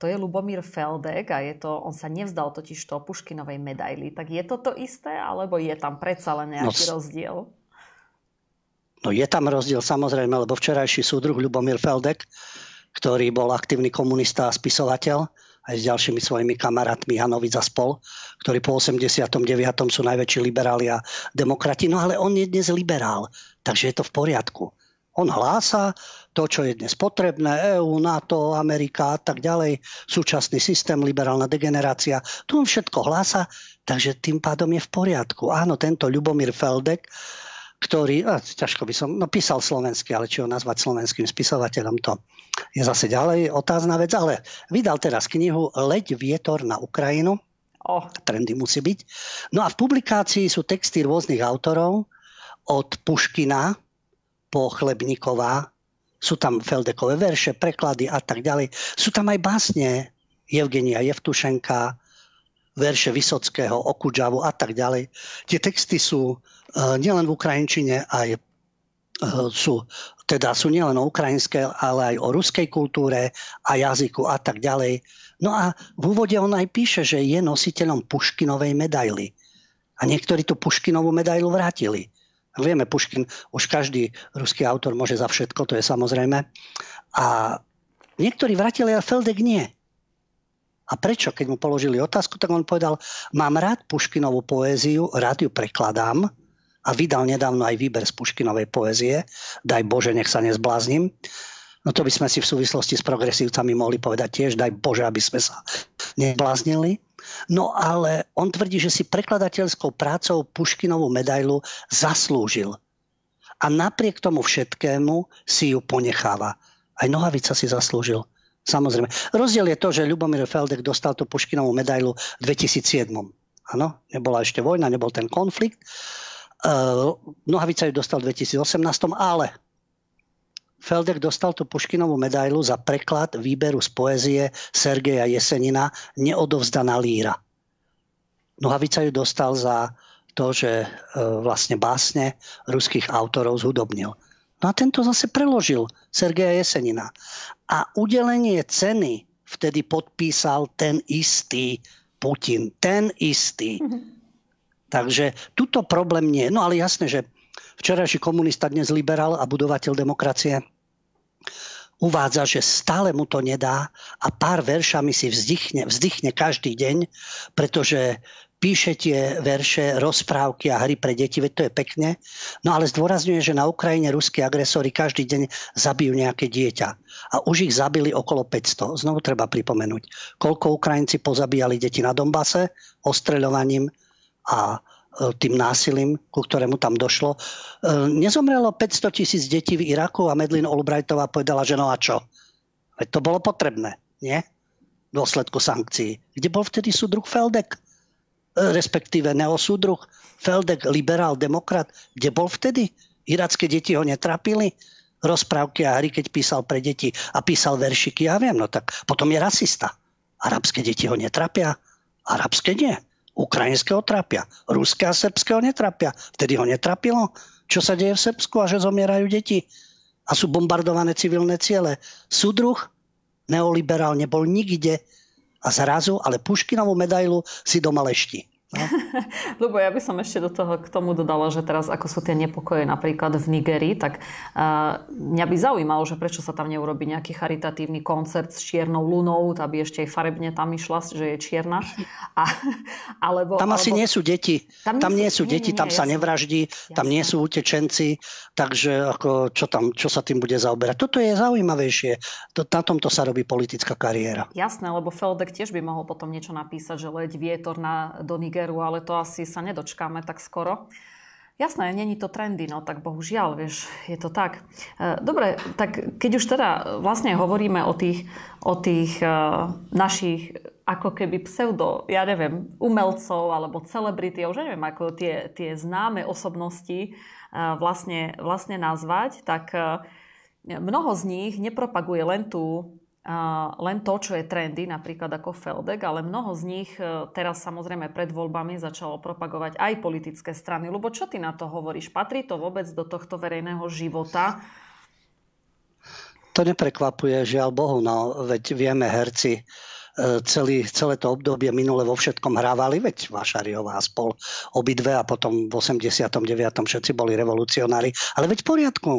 to je Lubomír Feldek a je to, on sa nevzdal totiž to Puškinovej medaily. Tak je to to isté, alebo je tam predsa len nejaký no, rozdiel? No je tam rozdiel samozrejme, lebo včerajší súdruh Ľubomír Feldek, ktorý bol aktívny komunista a spisovateľ, aj s ďalšími svojimi kamarátmi Janovic a spol, ktorí po 89. sú najväčší liberáli a demokrati. No ale on je dnes liberál, takže je to v poriadku. On hlása to, čo je dnes potrebné, EU, NATO, Amerika a tak ďalej, súčasný systém, liberálna degenerácia, tu on všetko hlása, takže tým pádom je v poriadku. Áno, tento Ľubomír Feldek ktorý, a ťažko by som, no písal slovensky, ale či ho nazvať slovenským spisovateľom, to je zase ďalej otázna vec, ale vydal teraz knihu Leď vietor na Ukrajinu. Oh. Trendy musí byť. No a v publikácii sú texty rôznych autorov, od Puškina po Chlebníková, sú tam Feldekové verše, preklady a tak ďalej. Sú tam aj básne Evgenia Jevtušenka, verše Vysockého, Okudžavu a tak ďalej. Tie texty sú Eh, nielen v Ukrajinčine, aj eh, sú, teda sú nielen o ukrajinskej, ale aj o ruskej kultúre a jazyku a tak ďalej. No a v úvode on aj píše, že je nositeľom Puškinovej medaily. A niektorí tú Puškinovú medailu vrátili. Vieme, Puškin, už každý ruský autor môže za všetko, to je samozrejme. A niektorí vrátili, a Feldek nie. A prečo? Keď mu položili otázku, tak on povedal, mám rád Puškinovú poéziu, rád ju prekladám, a vydal nedávno aj výber z Puškinovej poézie. Daj Bože, nech sa nezbláznim. No to by sme si v súvislosti s progresívcami mohli povedať tiež, daj Bože, aby sme sa nebláznili. No ale on tvrdí, že si prekladateľskou prácou Puškinovú medailu zaslúžil. A napriek tomu všetkému si ju ponecháva. Aj Nohavica si zaslúžil. Samozrejme. Rozdiel je to, že Ľubomír Feldek dostal tú Puškinovú medailu v 2007. Áno, nebola ešte vojna, nebol ten konflikt. Eh, Nohavica ju dostal v 2018, ale Feldek dostal tú Puškinovú medailu za preklad výberu z poézie Sergeja Jesenina Neodovzdaná líra. Nohavica ju dostal za to, že eh, vlastne básne ruských autorov zhudobnil. No a tento zase preložil Sergeja Jesenina. A udelenie ceny vtedy podpísal ten istý Putin. Ten istý. Mm-hmm. Takže tuto problém nie. No ale jasné, že včerajší komunista, dnes liberál a budovateľ demokracie uvádza, že stále mu to nedá a pár veršami si vzdychne, vzdychne každý deň, pretože píše tie verše, rozprávky a hry pre deti, veď to je pekne. No ale zdôrazňuje, že na Ukrajine ruskí agresori každý deň zabijú nejaké dieťa. A už ich zabili okolo 500. Znovu treba pripomenúť, koľko Ukrajinci pozabíjali deti na Dombase ostreľovaním, a e, tým násilím, ku ktorému tam došlo. E, nezomrelo 500 tisíc detí v Iraku a Medlin Albrightová povedala, že no a čo? Veď to bolo potrebné, nie? V dôsledku sankcií. Kde bol vtedy súdruh Feldek? Respektíve neosúdruh, Feldek, liberál, demokrat, kde bol vtedy? Iracké deti ho netrapili? Rozprávky a hry, keď písal pre deti a písal veršiky, ja viem, no tak potom je rasista. Arabské deti ho netrapia? Arabské nie. Ukrajinské ho trápia. Ruské a srbské ho netrapia. Vtedy ho netrapilo, čo sa deje v Srbsku a že zomierajú deti a sú bombardované civilné ciele. Súdruh, neoliberál, nebol nikde a zrazu, ale Puškinovú medailu si doma lešti. No. Lebo ja by som ešte do toho k tomu dodala, že teraz ako sú tie nepokoje napríklad v Nigerii, tak uh, mňa by zaujímalo, že prečo sa tam neurobi nejaký charitatívny koncert s čiernou lunou, aby ešte aj farebne tam išla, že je čierna. A, alebo, tam asi alebo... nie sú deti. Tam, tam nie sú, nie sú deti, nie, nie, tam nie, sa nevraždí, jasne. tam nie sú utečenci, takže ako, čo, tam, čo sa tým bude zaoberať. Toto je zaujímavejšie. To, na tomto sa robí politická kariéra. Jasné, lebo Feldek tiež by mohol potom niečo napísať, že leď vietor na, do Nigerii Nigeru, ale to asi sa nedočkáme tak skoro. Jasné, není to trendy, no tak bohužiaľ, vieš, je to tak. E, dobre, tak keď už teda vlastne hovoríme o tých, o tých uh, našich ako keby pseudo, ja neviem, umelcov alebo celebrity, ja už neviem, ako tie, tie známe osobnosti uh, vlastne, vlastne nazvať, tak mnoho z nich nepropaguje len tú len to, čo je trendy, napríklad ako Feldek, ale mnoho z nich e, teraz samozrejme pred voľbami začalo propagovať aj politické strany. Lebo čo ty na to hovoríš? Patrí to vôbec do tohto verejného života? To neprekvapuje, žiaľ Bohu, no veď vieme herci, e, celý, celé to obdobie minule vo všetkom hrávali, veď Vašariová a spol obidve a potom v 89. všetci boli revolucionári. Ale veď v poriadku,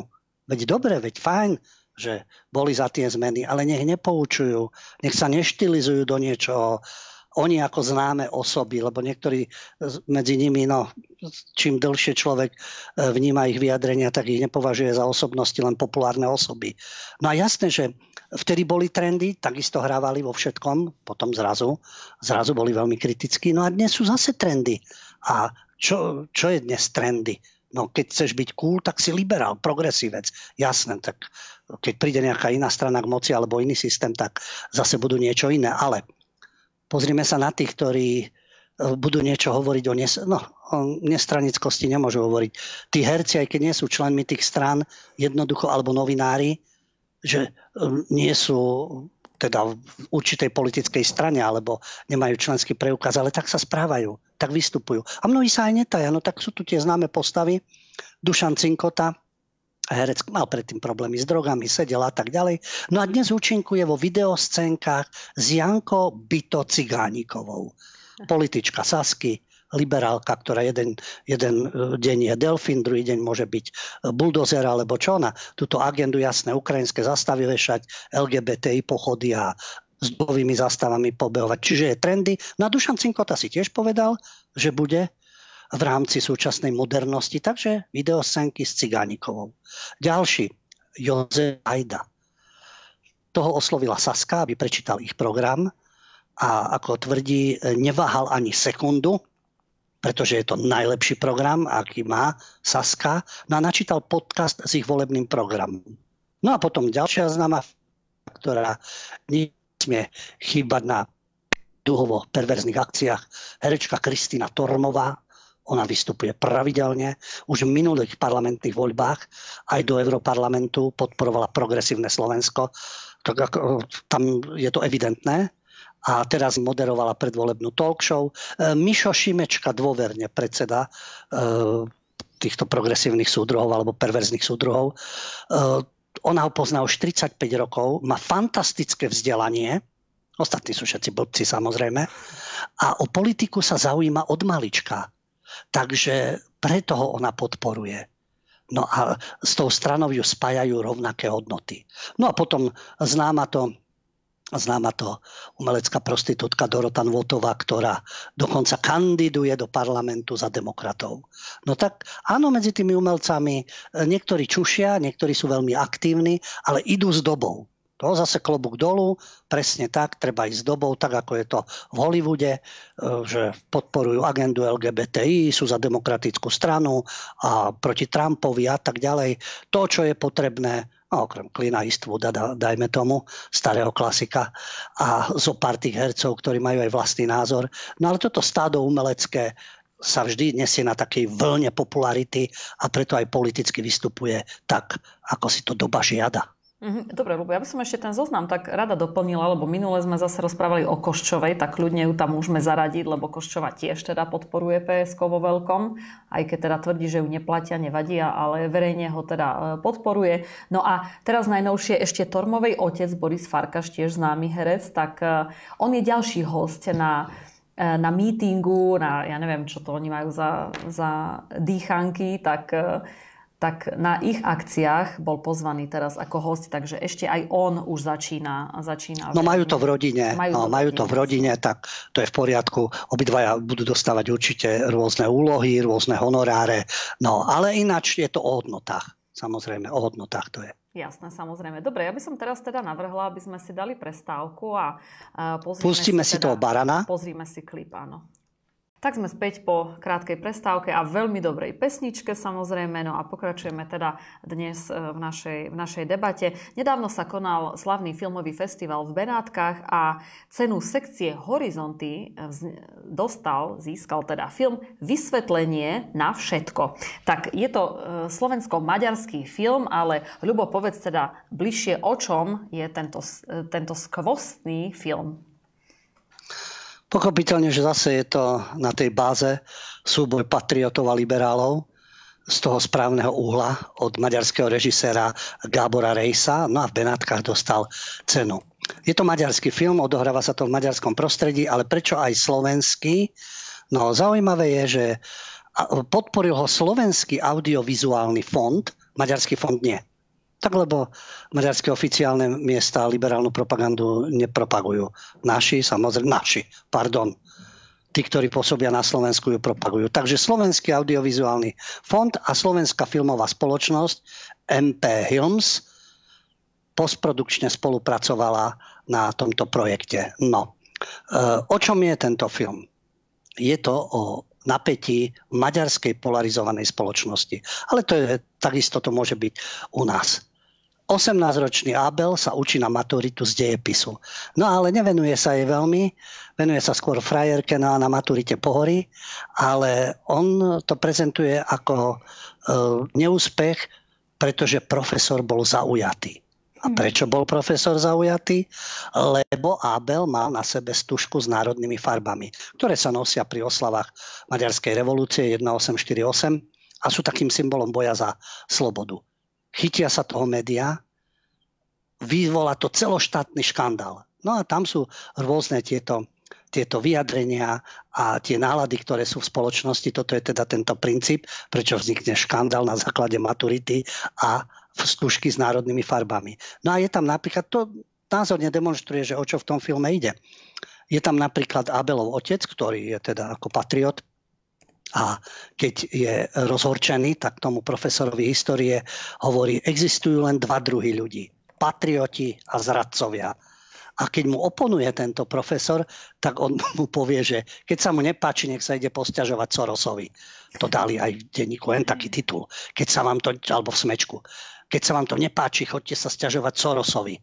veď dobre, veď fajn, že boli za tie zmeny, ale nech nepoučujú, nech sa neštilizujú do niečoho. Oni ako známe osoby, lebo niektorí medzi nimi, no, čím dlhšie človek e, vníma ich vyjadrenia, tak ich nepovažuje za osobnosti, len populárne osoby. No a jasné, že vtedy boli trendy, takisto hrávali vo všetkom, potom zrazu, zrazu boli veľmi kritickí, no a dnes sú zase trendy. A čo, čo je dnes trendy? No keď chceš byť cool, tak si liberál, progresívec. Jasné, tak keď príde nejaká iná strana k moci alebo iný systém, tak zase budú niečo iné. Ale pozrime sa na tých, ktorí e, budú niečo hovoriť o, nes- no, o nestranickosti, nemôžu hovoriť. Tí herci, aj keď nie sú členmi tých strán, jednoducho, alebo novinári, že e, nie sú teda v určitej politickej strane alebo nemajú členský preukaz, ale tak sa správajú, tak vystupujú. A mnohí sa aj netaja, no tak sú tu tie známe postavy. Dušan Cinkota, herec mal predtým problémy s drogami, sedel a tak ďalej. No a dnes účinkuje vo videoscénkach s Janko Byto Cigánikovou. Politička Sasky, liberálka, ktorá jeden, jeden e, deň je delfín, druhý deň môže byť e, buldozer alebo čo ona. Tuto agendu jasné ukrajinské zastavy vešať, LGBTI pochody a s dovými zastavami pobehovať. Čiže je trendy. No a Dušan Cinkota si tiež povedal, že bude v rámci súčasnej modernosti. Takže videoscenky s Cigánikovou. Ďalší, Jozef Ajda. Toho oslovila Saska, aby prečítal ich program a ako tvrdí, neváhal ani sekundu, pretože je to najlepší program, aký má Saska. No a načítal podcast s ich volebným programom. No a potom ďalšia známa, ktorá nesmie chýbať na duhovo perverzných akciách, herečka Kristýna Tormová, ona vystupuje pravidelne. Už v minulých parlamentných voľbách aj do Europarlamentu podporovala progresívne Slovensko. Tak ako, tam je to evidentné. A teraz moderovala predvolebnú talk show. E, Mišo Šimečka dôverne predseda e, týchto progresívnych súdruhov alebo perverzných súdruhov. E, ona ho pozná už 35 rokov, má fantastické vzdelanie, ostatní sú všetci blbci samozrejme, a o politiku sa zaujíma od malička. Takže preto ho ona podporuje. No a s tou stranou ju spájajú rovnaké hodnoty. No a potom známa to známa to umelecká prostitútka Dorota Nvotová, ktorá dokonca kandiduje do parlamentu za demokratov. No tak áno, medzi tými umelcami niektorí čušia, niektorí sú veľmi aktívni, ale idú s dobou. To zase klobúk dolu, presne tak, treba ísť s dobou, tak ako je to v Hollywoode, e, že podporujú agendu LGBTI, sú za demokratickú stranu a proti Trumpovi a tak ďalej. To, čo je potrebné, no, okrem Klina Eastwooda, dajme tomu, starého klasika a zo pár tých hercov, ktorí majú aj vlastný názor. No ale toto stádo umelecké sa vždy nesie na takej vlne popularity a preto aj politicky vystupuje tak, ako si to doba žiada. Mhm, dobre, lebo ja by som ešte ten zoznam tak rada doplnila, lebo minule sme zase rozprávali o Koščovej, tak ľudne ju tam môžeme zaradiť, lebo Koščova tiež teda podporuje PSK vo veľkom, aj keď teda tvrdí, že ju neplatia, nevadí, ale verejne ho teda e, podporuje. No a teraz najnovšie ešte Tormovej otec Boris Farkaš, tiež známy herec, tak e, on je ďalší host na e, na mítingu, na, ja neviem, čo to oni majú za, za dýchanky, tak tak na ich akciách bol pozvaný teraz ako host, takže ešte aj on už začína. začína no majú to v rodine, majú, no, to, majú to v rodine, tak to je v poriadku. Obidvaja budú dostávať určite rôzne úlohy, rôzne honoráre, no ale ináč je to o hodnotách. Samozrejme, o hodnotách to je. Jasné, samozrejme. Dobre, ja by som teraz teda navrhla, aby sme si dali prestávku a uh, Pustíme si, teda, toho barana. Pozrime si klip, áno. Tak sme späť po krátkej prestávke a veľmi dobrej pesničke samozrejme. No a pokračujeme teda dnes e, v našej, v našej debate. Nedávno sa konal slavný filmový festival v Benátkach a cenu sekcie Horizonty e, dostal, získal teda film Vysvetlenie na všetko. Tak je to e, slovensko-maďarský film, ale Ľubo, povedz teda bližšie, o čom je tento, tento skvostný film. Pochopiteľne, že zase je to na tej báze súboj patriotov a liberálov z toho správneho uhla od maďarského režiséra Gábora Rejsa. No a v Benátkach dostal cenu. Je to maďarský film, odohráva sa to v maďarskom prostredí, ale prečo aj slovenský? No zaujímavé je, že podporil ho slovenský audiovizuálny fond, maďarský fond nie tak lebo maďarské oficiálne miesta liberálnu propagandu nepropagujú. Naši, samozrejme, naši, pardon. Tí, ktorí pôsobia na Slovensku, ju propagujú. Takže Slovenský audiovizuálny fond a Slovenská filmová spoločnosť MP Films postprodukčne spolupracovala na tomto projekte. No, e, o čom je tento film? Je to o napätí maďarskej polarizovanej spoločnosti. Ale to je, takisto to môže byť u nás. 18-ročný Abel sa učí na maturitu z dejepisu. No ale nevenuje sa jej veľmi, venuje sa skôr frajerke no a na maturite pohorí, ale on to prezentuje ako e, neúspech, pretože profesor bol zaujatý. A hm. prečo bol profesor zaujatý? Lebo Abel mal na sebe stužku s národnými farbami, ktoré sa nosia pri oslavách Maďarskej revolúcie 1848 a sú takým symbolom boja za slobodu chytia sa toho média, vyvolá to celoštátny škandál. No a tam sú rôzne tieto, tieto vyjadrenia a tie nálady, ktoré sú v spoločnosti. Toto je teda tento princíp, prečo vznikne škandál na základe maturity a skúšky s národnými farbami. No a je tam napríklad, to názorne demonstruje, že o čo v tom filme ide. Je tam napríklad Abelov otec, ktorý je teda ako patriot, a keď je rozhorčený, tak tomu profesorovi histórie hovorí, existujú len dva druhy ľudí. Patrioti a zradcovia. A keď mu oponuje tento profesor, tak on mu povie, že keď sa mu nepáči, nech sa ide posťažovať Sorosovi. To dali aj v denníku, len taký titul. Keď sa vám to, alebo v smečku. Keď sa vám to nepáči, chodte sa sťažovať Sorosovi.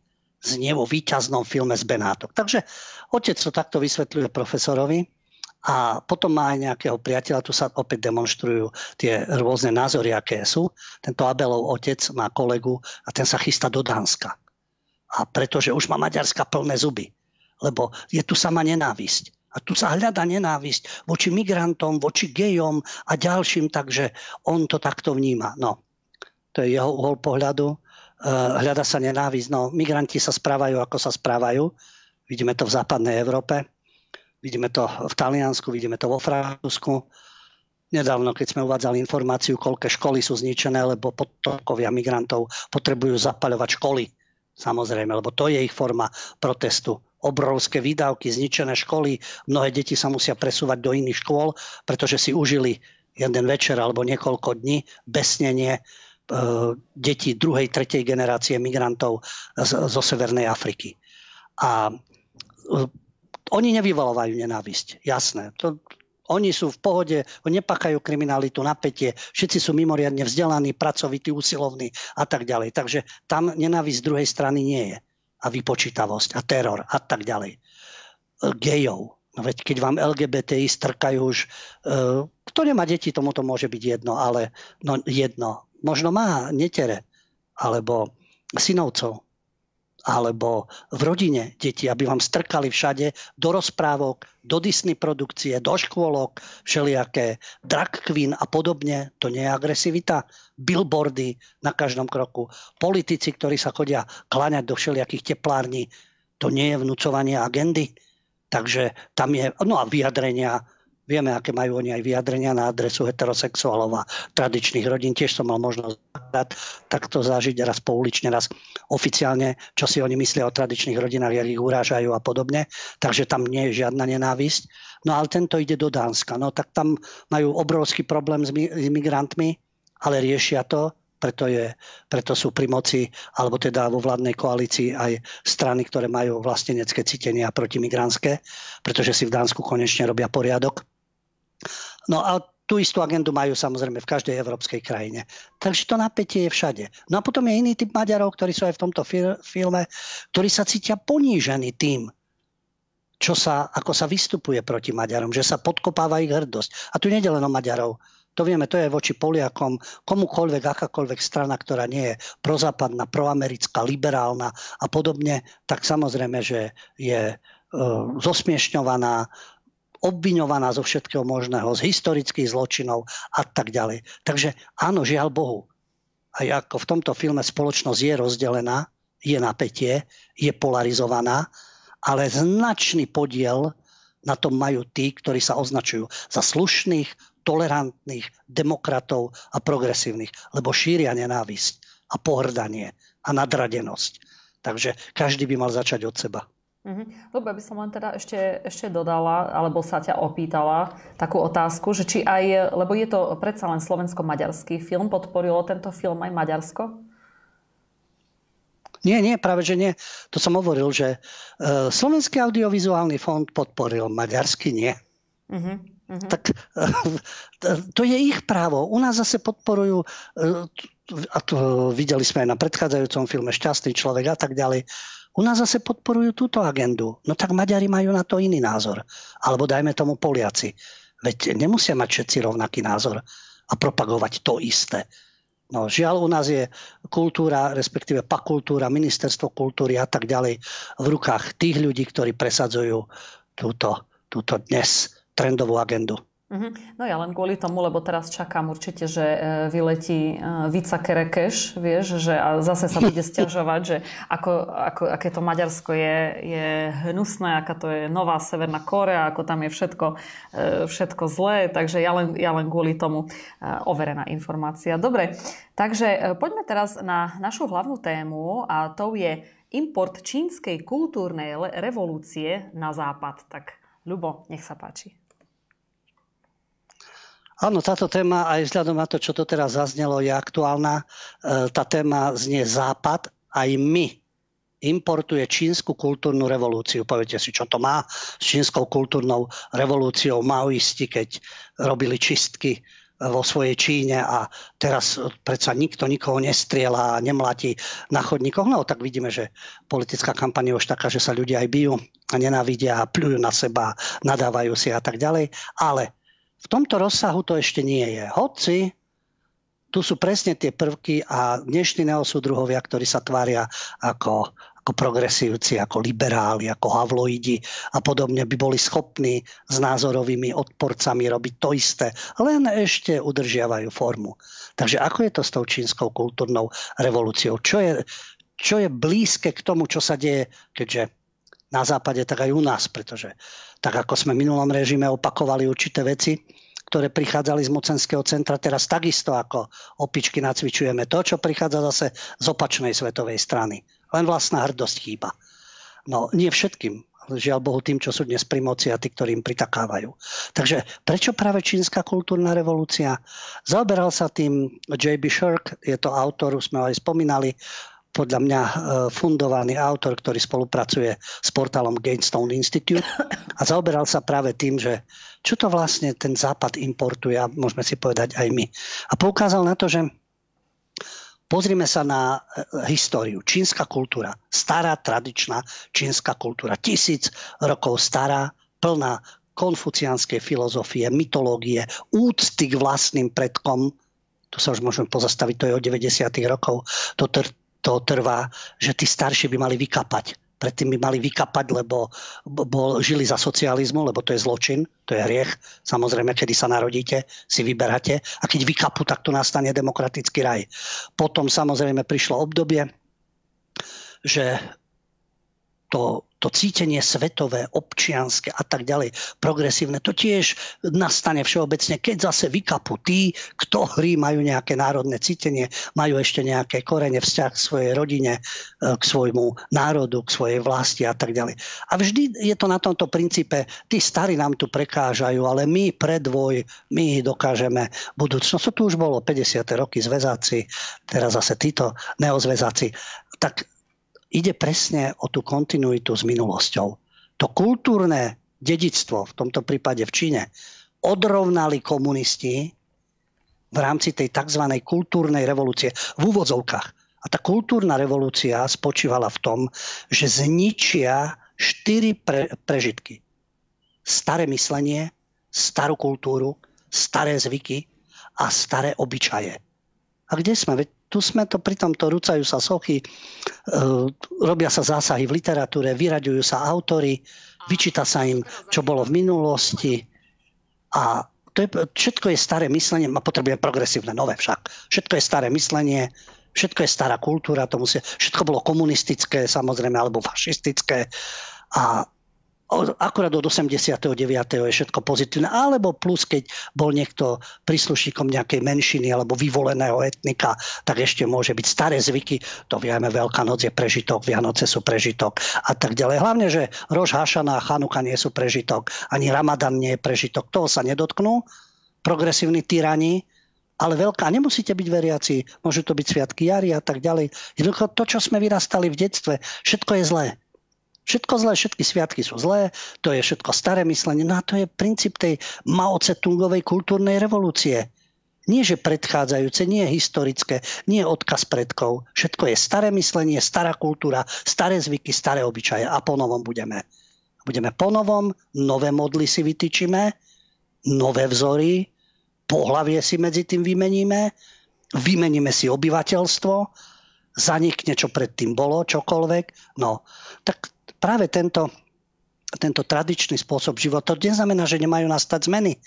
Znie vo víťaznom filme z Benátok. Takže otec to takto vysvetľuje profesorovi a potom má aj nejakého priateľa, tu sa opäť demonstrujú tie rôzne názory, aké sú. Tento Abelov otec má kolegu a ten sa chystá do Dánska. A pretože už má Maďarska plné zuby, lebo je tu sama nenávisť. A tu sa hľada nenávisť voči migrantom, voči gejom a ďalším, takže on to takto vníma. No, to je jeho uhol pohľadu. E, hľada sa nenávisť. No, migranti sa správajú, ako sa správajú. Vidíme to v západnej Európe Vidíme to v Taliansku, vidíme to vo Francúzsku. Nedávno, keď sme uvádzali informáciu, koľké školy sú zničené, lebo potokovia migrantov potrebujú zapaľovať školy. Samozrejme, lebo to je ich forma protestu. Obrovské výdavky, zničené školy, mnohé deti sa musia presúvať do iných škôl, pretože si užili jeden večer alebo niekoľko dní besnenie e, detí druhej, tretej generácie migrantov zo Severnej Afriky. A e, oni nevyvolávajú nenávisť, jasné. To, Oni sú v pohode, nepakajú kriminalitu, napätie, všetci sú mimoriadne vzdelaní, pracovití, usilovní a tak ďalej. Takže tam nenávisť druhej strany nie je. A vypočítavosť a teror a tak ďalej. Gejov. No veď keď vám LGBTI strkajú už, uh, kto nemá deti, tomu to môže byť jedno, ale no jedno. Možno má netere, alebo synovcov alebo v rodine deti, aby vám strkali všade do rozprávok, do Disney produkcie, do škôlok, všelijaké drag queen a podobne. To nie je agresivita. Billboardy na každom kroku. Politici, ktorí sa chodia kláňať do všelijakých teplární. To nie je vnúcovanie agendy. Takže tam je, no a vyjadrenia Vieme, aké majú oni aj vyjadrenia na adresu heterosexuálov a tradičných rodín. Tiež som mal možnosť takto zažiť raz poulične, raz oficiálne, čo si oni myslia o tradičných rodinách, jak ich urážajú a podobne. Takže tam nie je žiadna nenávisť. No ale tento ide do Dánska. No tak tam majú obrovský problém s, migrantmi, ale riešia to preto, je, preto sú pri moci, alebo teda vo vládnej koalícii aj strany, ktoré majú vlastenecké cítenia protimigrantské, pretože si v Dánsku konečne robia poriadok. No a tú istú agendu majú samozrejme v každej európskej krajine. Takže to napätie je všade. No a potom je iný typ Maďarov, ktorí sú aj v tomto filme, ktorí sa cítia ponížení tým, čo sa, ako sa vystupuje proti Maďarom, že sa podkopáva ich hrdosť. A tu nie je len o Maďarov. To vieme, to je voči Poliakom, komukoľvek, akákoľvek strana, ktorá nie je prozápadná, proamerická, liberálna a podobne, tak samozrejme, že je e, zosmiešňovaná, obviňovaná zo všetkého možného, z historických zločinov a tak ďalej. Takže áno, žiaľ Bohu, aj ako v tomto filme spoločnosť je rozdelená, je napätie, je polarizovaná, ale značný podiel na tom majú tí, ktorí sa označujú za slušných, tolerantných, demokratov a progresívnych, lebo šíria nenávisť a pohrdanie a nadradenosť. Takže každý by mal začať od seba. Mm-hmm. Dobre, by som len teda ešte, ešte dodala, alebo sa ťa opýtala takú otázku, že či aj, lebo je to predsa len slovensko-maďarský film, podporilo tento film aj Maďarsko? Nie, nie, práve že nie. To som hovoril, že uh, Slovenský audiovizuálny fond podporil, maďarský nie. Mm-hmm. Mm-hmm. Tak uh, to je ich právo. U nás zase podporujú, uh, a to videli sme aj na predchádzajúcom filme Šťastný človek a tak ďalej, u nás zase podporujú túto agendu. No tak Maďari majú na to iný názor. Alebo dajme tomu Poliaci. Veď nemusia mať všetci rovnaký názor a propagovať to isté. No, žiaľ, u nás je kultúra, respektíve pakultúra, ministerstvo kultúry a tak ďalej v rukách tých ľudí, ktorí presadzujú túto, túto dnes trendovú agendu. Mm-hmm. No ja len kvôli tomu, lebo teraz čakám určite, že e, vyletí e, Vica Kerekeš, vieš, že a zase sa bude stiažovať, že ako, ako, aké to Maďarsko je, je hnusné, aká to je nová Severná Korea, ako tam je všetko, e, všetko zlé, takže ja len, ja len kvôli tomu overená informácia. Dobre, takže poďme teraz na našu hlavnú tému a to je import čínskej kultúrnej revolúcie na západ. Tak Ľubo, nech sa páči. Áno, táto téma aj vzhľadom na to, čo to teraz zaznelo, je aktuálna. E, tá téma znie Západ, aj my importuje čínsku kultúrnu revolúciu. Poviete si, čo to má s čínskou kultúrnou revolúciou maoisti, keď robili čistky vo svojej Číne a teraz predsa nikto nikoho nestriela a nemlatí na chodníkoch. No tak vidíme, že politická kampaň je už taká, že sa ľudia aj bijú a nenávidia a pľujú na seba, nadávajú si a tak ďalej. Ale v tomto rozsahu to ešte nie je. Hoci tu sú presne tie prvky a dnešní neosúdruhovia, ktorí sa tvária ako, ako progresívci, ako liberáli, ako havloidi a podobne by boli schopní s názorovými odporcami robiť to isté, len ešte udržiavajú formu. Takže ako je to s tou čínskou kultúrnou revolúciou? Čo je, čo je blízke k tomu, čo sa deje, keďže na západe, tak aj u nás, pretože tak ako sme v minulom režime opakovali určité veci, ktoré prichádzali z mocenského centra, teraz takisto ako opičky nacvičujeme to, čo prichádza zase z opačnej svetovej strany. Len vlastná hrdosť chýba. No nie všetkým, žiaľ Bohu tým, čo sú dnes pri moci a tí, ktorým pritakávajú. Takže prečo práve čínska kultúrna revolúcia? Zaoberal sa tým J.B. Shirk, je to autor, už sme ho aj spomínali, podľa mňa e, fundovaný autor, ktorý spolupracuje s portálom Gainstone Institute a zaoberal sa práve tým, že čo to vlastne ten západ importuje a môžeme si povedať aj my. A poukázal na to, že Pozrime sa na e, históriu. Čínska kultúra. Stará, tradičná čínska kultúra. Tisíc rokov stará, plná konfuciánskej filozofie, mytológie, úcty k vlastným predkom. Tu sa už môžeme pozastaviť, to je od 90. rokov. Tr- to trvá, že tí starší by mali vykapať predtým by mali vykapať, lebo bol, žili za socializmu, lebo to je zločin, to je hriech. Samozrejme, kedy sa narodíte, si vyberáte. A keď vykapú, tak tu nastane demokratický raj. Potom samozrejme prišlo obdobie, že to to cítenie svetové, občianske a tak ďalej, progresívne, to tiež nastane všeobecne, keď zase vykapú tí, ktorí majú nejaké národné cítenie, majú ešte nejaké korene, vzťah k svojej rodine, e, k svojmu národu, k svojej vlasti a tak ďalej. A vždy je to na tomto princípe, tí starí nám tu prekážajú, ale my predvoj, my dokážeme budúcnosť. To tu už bolo 50. roky zväzáci, teraz zase títo neozväzáci. Tak ide presne o tú kontinuitu s minulosťou. To kultúrne dedictvo, v tomto prípade v Číne, odrovnali komunisti v rámci tej tzv. kultúrnej revolúcie v úvodzovkách. A tá kultúrna revolúcia spočívala v tom, že zničia štyri pre, prežitky. Staré myslenie, starú kultúru, staré zvyky a staré obyčaje. A kde sme? Veď tu sme to pri tomto rúcajú sa sochy, e, robia sa zásahy v literatúre, vyraďujú sa autory, vyčíta sa im, čo bolo v minulosti. A to je, všetko je staré myslenie, a potrebujeme progresívne, nové však. Všetko je staré myslenie, všetko je stará kultúra, to musí, všetko bolo komunistické samozrejme, alebo fašistické. A akurát od 89. je všetko pozitívne, alebo plus, keď bol niekto príslušníkom nejakej menšiny alebo vyvoleného etnika, tak ešte môže byť staré zvyky, to vieme, Veľká noc je prežitok, Vianoce sú prežitok a tak ďalej. Hlavne, že Rož Hašana a Chanuka nie sú prežitok, ani Ramadan nie je prežitok, toho sa nedotknú progresívni tyrani, ale veľká, nemusíte byť veriaci, môžu to byť sviatky jary a tak ďalej. Jednoducho to, čo sme vyrastali v detstve, všetko je zlé. Všetko zlé, všetky sviatky sú zlé, to je všetko staré myslenie. No a to je princíp tej Mao kultúrnej revolúcie. Nie, že predchádzajúce, nie je historické, nie odkaz predkov. Všetko je staré myslenie, stará kultúra, staré zvyky, staré obyčaje a po novom budeme. Budeme po novom, nové modly si vytýčime, nové vzory, pohlavie si medzi tým vymeníme, vymeníme si obyvateľstvo, zanikne, čo predtým bolo, čokoľvek. No, tak práve tento, tento tradičný spôsob života, to neznamená, že nemajú nastať zmeny.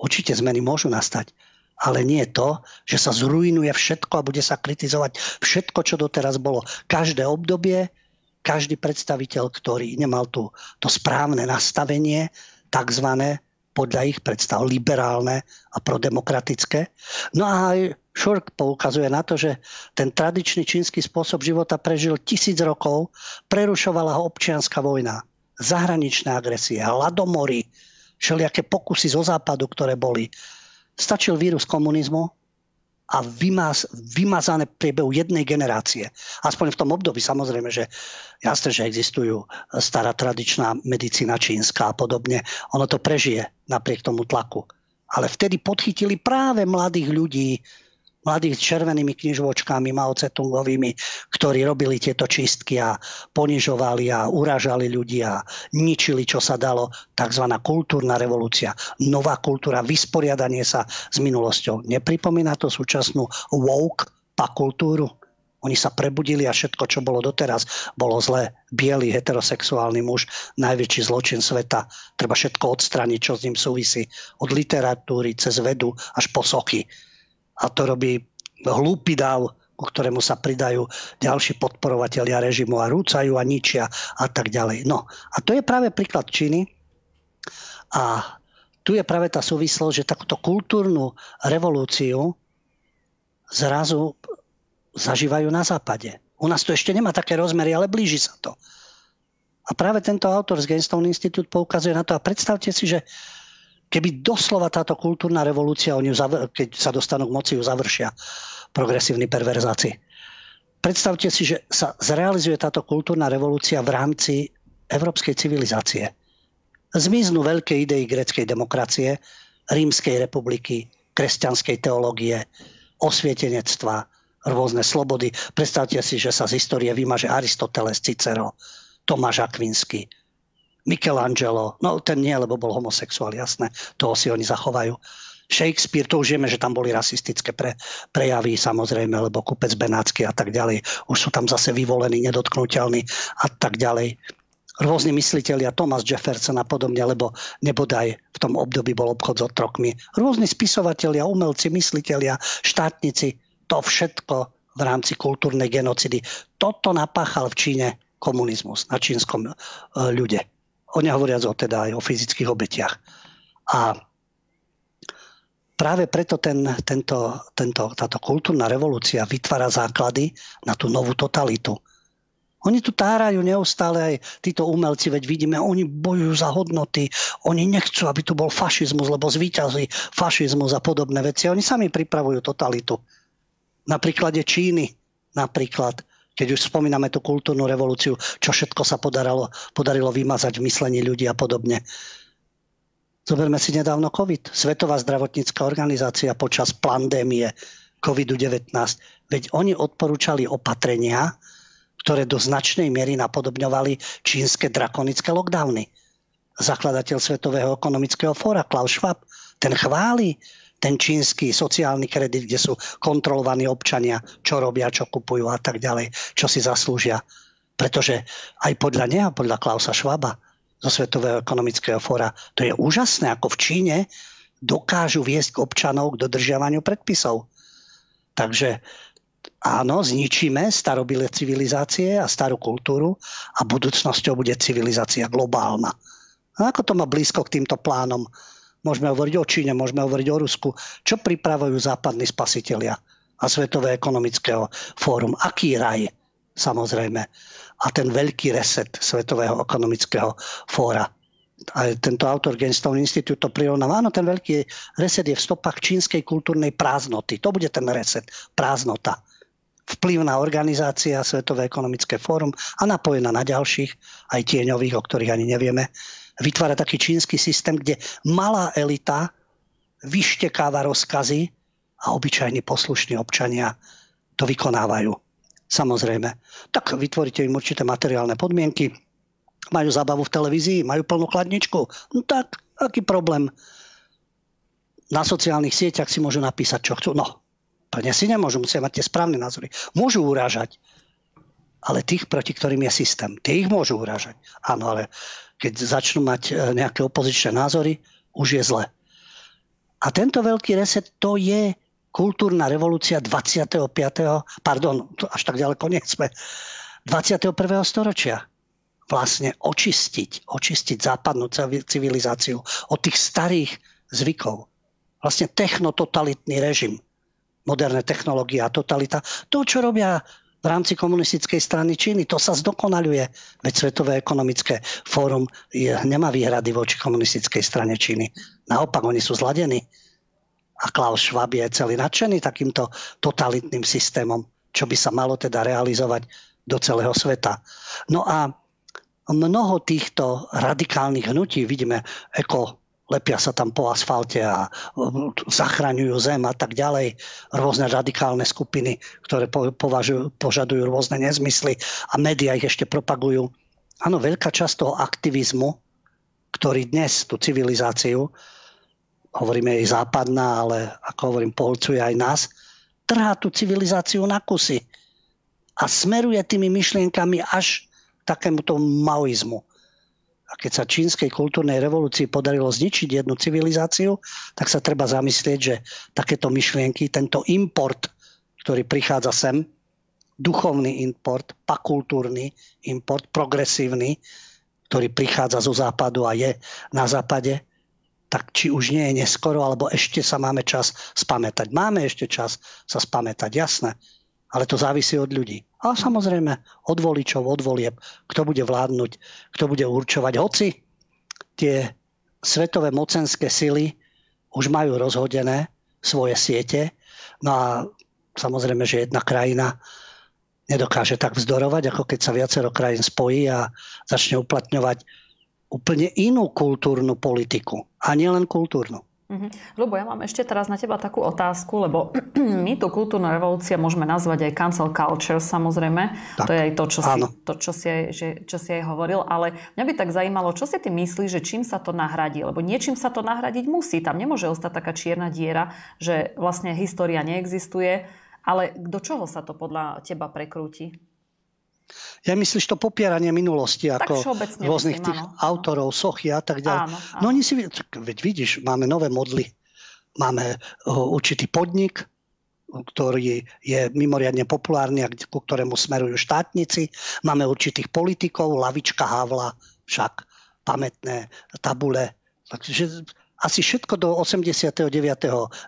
Určite zmeny môžu nastať, ale nie to, že sa zrujnuje všetko a bude sa kritizovať všetko, čo doteraz bolo. Každé obdobie, každý predstaviteľ, ktorý nemal tu to správne nastavenie, takzvané podľa ich predstav liberálne a prodemokratické. No a aj Šurk poukazuje na to, že ten tradičný čínsky spôsob života prežil tisíc rokov, prerušovala ho občianská vojna, zahraničné agresie, hladomory, všelijaké pokusy zo západu, ktoré boli. Stačil vírus komunizmu a vymaz, vymazané priebehu jednej generácie. Aspoň v tom období samozrejme, že jasné, že existujú stará tradičná medicína čínska a podobne. Ono to prežije napriek tomu tlaku. Ale vtedy podchytili práve mladých ľudí, mladých s červenými knižočkami Mao ktorí robili tieto čistky a ponižovali a uražali ľudí a ničili, čo sa dalo. Takzvaná kultúrna revolúcia. Nová kultúra, vysporiadanie sa s minulosťou. Nepripomína to súčasnú woke pa kultúru? Oni sa prebudili a všetko, čo bolo doteraz, bolo zlé. Bielý heterosexuálny muž, najväčší zločin sveta. Treba všetko odstraniť, čo s ním súvisí. Od literatúry cez vedu až po sochy a to robí hlúpy dáv, ku ktorému sa pridajú ďalší podporovatelia režimu a rúcajú a ničia a tak ďalej. No a to je práve príklad Číny a tu je práve tá súvislosť, že takúto kultúrnu revolúciu zrazu zažívajú na západe. U nás to ešte nemá také rozmery, ale blíži sa to. A práve tento autor z Gainstone Institute poukazuje na to a predstavte si, že keby doslova táto kultúrna revolúcia, oni zavr- keď sa dostanú k moci, ju završia progresívni perverzáci. Predstavte si, že sa zrealizuje táto kultúrna revolúcia v rámci európskej civilizácie. Zmiznú veľké idei greckej demokracie, rímskej republiky, kresťanskej teológie, osvietenectva, rôzne slobody. Predstavte si, že sa z histórie vymaže Aristoteles, Cicero, Tomáš Akvinsky, Michelangelo, no ten nie, lebo bol homosexuál, jasné, toho si oni zachovajú. Shakespeare, to už vieme, že tam boli rasistické pre, prejavy samozrejme, lebo kupec Benácky a tak ďalej. Už sú tam zase vyvolení, nedotknutelní a tak ďalej. Rôzni mysliteľia, Thomas Jefferson a podobne, lebo nebodaj v tom období bol obchod s otrokmi. Rôzni spisovatelia, umelci, mysliteľia, štátnici, to všetko v rámci kultúrnej genocidy. Toto napáchal v Číne komunizmus na čínskom e, ľude. O nehovoriac o teda aj o fyzických obetiach. A práve preto ten, tento, tento, táto kultúrna revolúcia vytvára základy na tú novú totalitu. Oni tu tárajú neustále aj títo umelci, veď vidíme, oni bojujú za hodnoty, oni nechcú, aby tu bol fašizmus, lebo zvýťazí fašizmus a podobné veci. Oni sami pripravujú totalitu. Na príklade Číny, napríklad, keď už spomíname tú kultúrnu revolúciu, čo všetko sa podarilo, podarilo vymazať v myslení ľudí a podobne. Zoberme si nedávno COVID. Svetová zdravotnícká organizácia počas pandémie COVID-19. Veď oni odporúčali opatrenia, ktoré do značnej miery napodobňovali čínske drakonické lockdowny. Zakladateľ Svetového ekonomického fóra Klaus Schwab, ten chváli ten čínsky sociálny kredit, kde sú kontrolovaní občania, čo robia, čo kupujú a tak ďalej, čo si zaslúžia. Pretože aj podľa neho, podľa Klausa Schwaba, zo Svetového ekonomického fóra. To je úžasné, ako v Číne dokážu viesť občanov k dodržiavaniu predpisov. Takže áno, zničíme starobilé civilizácie a starú kultúru a budúcnosťou bude civilizácia globálna. A ako to má blízko k týmto plánom? Môžeme hovoriť o Číne, môžeme hovoriť o Rusku. Čo pripravujú západní spasitelia a Svetové ekonomického fórum? Aký raj? Samozrejme a ten veľký reset Svetového ekonomického fóra. A tento autor Genstone Institute to prirovnáva. Áno, ten veľký reset je v stopách čínskej kultúrnej prázdnoty. To bude ten reset, prázdnota. Vplyvná organizácia Svetové ekonomické fórum a napojená na ďalších, aj tieňových, o ktorých ani nevieme, vytvára taký čínsky systém, kde malá elita vyštekáva rozkazy a obyčajní poslušní občania to vykonávajú samozrejme. Tak vytvoríte im určité materiálne podmienky, majú zábavu v televízii, majú plnú chladničku. No tak, aký problém? Na sociálnych sieťach si môžu napísať, čo chcú. No, plne si nemôžu, musia mať tie správne názory. Môžu urážať, ale tých, proti ktorým je systém, tie ich môžu urážať. Áno, ale keď začnú mať e, nejaké opozičné názory, už je zle. A tento veľký reset, to je kultúrna revolúcia 25. pardon, až tak ďaleko nie sme, 21. storočia vlastne očistiť, očistiť západnú civilizáciu od tých starých zvykov. Vlastne technototalitný režim, moderné technológie a totalita. To, čo robia v rámci komunistickej strany Číny, to sa zdokonaluje. Veď Svetové ekonomické fórum je, nemá výhrady voči komunistickej strane Číny. Naopak, oni sú zladení a Klaus Schwab je celý nadšený takýmto totalitným systémom, čo by sa malo teda realizovať do celého sveta. No a mnoho týchto radikálnych hnutí, vidíme, eko lepia sa tam po asfalte a zachraňujú zem a tak ďalej. Rôzne radikálne skupiny, ktoré považujú, požadujú rôzne nezmysly a médiá ich ešte propagujú. Áno, veľká časť toho aktivizmu, ktorý dnes tú civilizáciu hovoríme jej západná, ale ako hovorím, poholcuje aj nás, trhá tú civilizáciu na kusy a smeruje tými myšlienkami až takémuto maoizmu. A keď sa čínskej kultúrnej revolúcii podarilo zničiť jednu civilizáciu, tak sa treba zamyslieť, že takéto myšlienky, tento import, ktorý prichádza sem, duchovný import, pakultúrny import, progresívny, ktorý prichádza zo západu a je na západe, tak či už nie je neskoro, alebo ešte sa máme čas spamätať. Máme ešte čas sa spamätať, jasné. Ale to závisí od ľudí. A samozrejme od voličov, od volieb, kto bude vládnuť, kto bude určovať. Hoci tie svetové mocenské sily už majú rozhodené svoje siete, no a samozrejme, že jedna krajina nedokáže tak vzdorovať, ako keď sa viacero krajín spojí a začne uplatňovať úplne inú kultúrnu politiku. A nielen kultúrnu. Mm-hmm. Ľubo, ja mám ešte teraz na teba takú otázku, lebo my tú kultúrnu revolúcia môžeme nazvať aj cancel culture, samozrejme. Tak, to je aj to, čo si, to, čo, si aj, že, čo si aj hovoril. Ale mňa by tak zajímalo, čo si ty myslíš, že čím sa to nahradí? Lebo niečím sa to nahradiť musí. Tam nemôže ostať taká čierna diera, že vlastne história neexistuje. Ale do čoho sa to podľa teba prekrúti? Ja myslíš to popieranie minulosti, ako rôznych myslím, tých áno. autorov, sochy a tak ďalej. Áno, áno. No oni si, veď vidíš, máme nové modly, máme určitý podnik, ktorý je mimoriadne populárny a ku ktorému smerujú štátnici. Máme určitých politikov, lavička Havla, však pamätné tabule. Takže asi všetko do 89.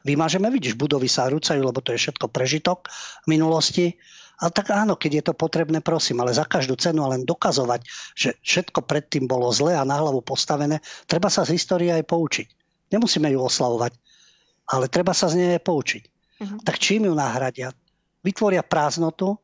vymažeme. Vidíš, budovy sa rúcajú, lebo to je všetko prežitok minulosti. Ale tak áno, keď je to potrebné, prosím, ale za každú cenu len dokazovať, že všetko predtým bolo zlé a na hlavu postavené, treba sa z histórie aj poučiť. Nemusíme ju oslavovať, ale treba sa z nej aj poučiť. Uh-huh. Tak čím ju nahradia? Vytvoria prázdnotu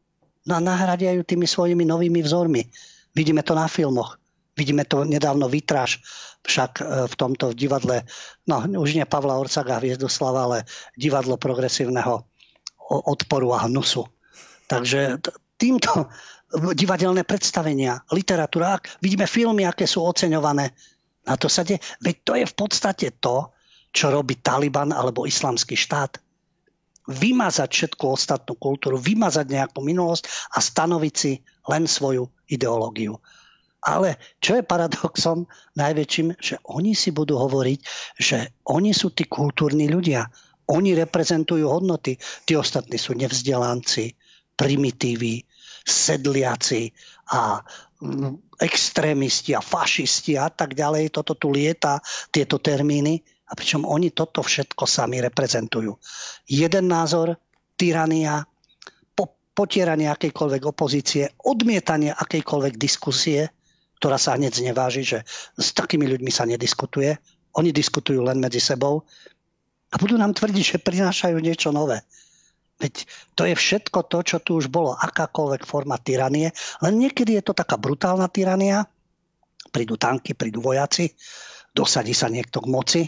no a nahradia ju tými svojimi novými vzormi. Vidíme to na filmoch. Vidíme to nedávno vytráž však e, v tomto divadle, no už nie Pavla Orcaga Hviezdoslava, ale divadlo progresívneho odporu a hnusu Takže týmto divadelné predstavenia, literatúra, vidíme filmy, aké sú oceňované. A to sa de- Veď to je v podstate to, čo robí Taliban alebo islamský štát. Vymazať všetku ostatnú kultúru, vymazať nejakú minulosť a stanoviť si len svoju ideológiu. Ale čo je paradoxom najväčším, že oni si budú hovoriť, že oni sú tí kultúrni ľudia. Oni reprezentujú hodnoty. Tí ostatní sú nevzdelanci, primitívy, sedliaci a mm, extrémisti a fašisti a tak ďalej. Toto tu lieta, tieto termíny. A pričom oni toto všetko sami reprezentujú. Jeden názor, tyrania, po, potieranie akejkoľvek opozície, odmietanie akejkoľvek diskusie, ktorá sa hneď zneváži, že s takými ľuďmi sa nediskutuje. Oni diskutujú len medzi sebou a budú nám tvrdiť, že prinášajú niečo nové. Veď to je všetko to, čo tu už bolo, akákoľvek forma tyranie, len niekedy je to taká brutálna tyrania, prídu tanky, prídu vojaci, dosadí sa niekto k moci,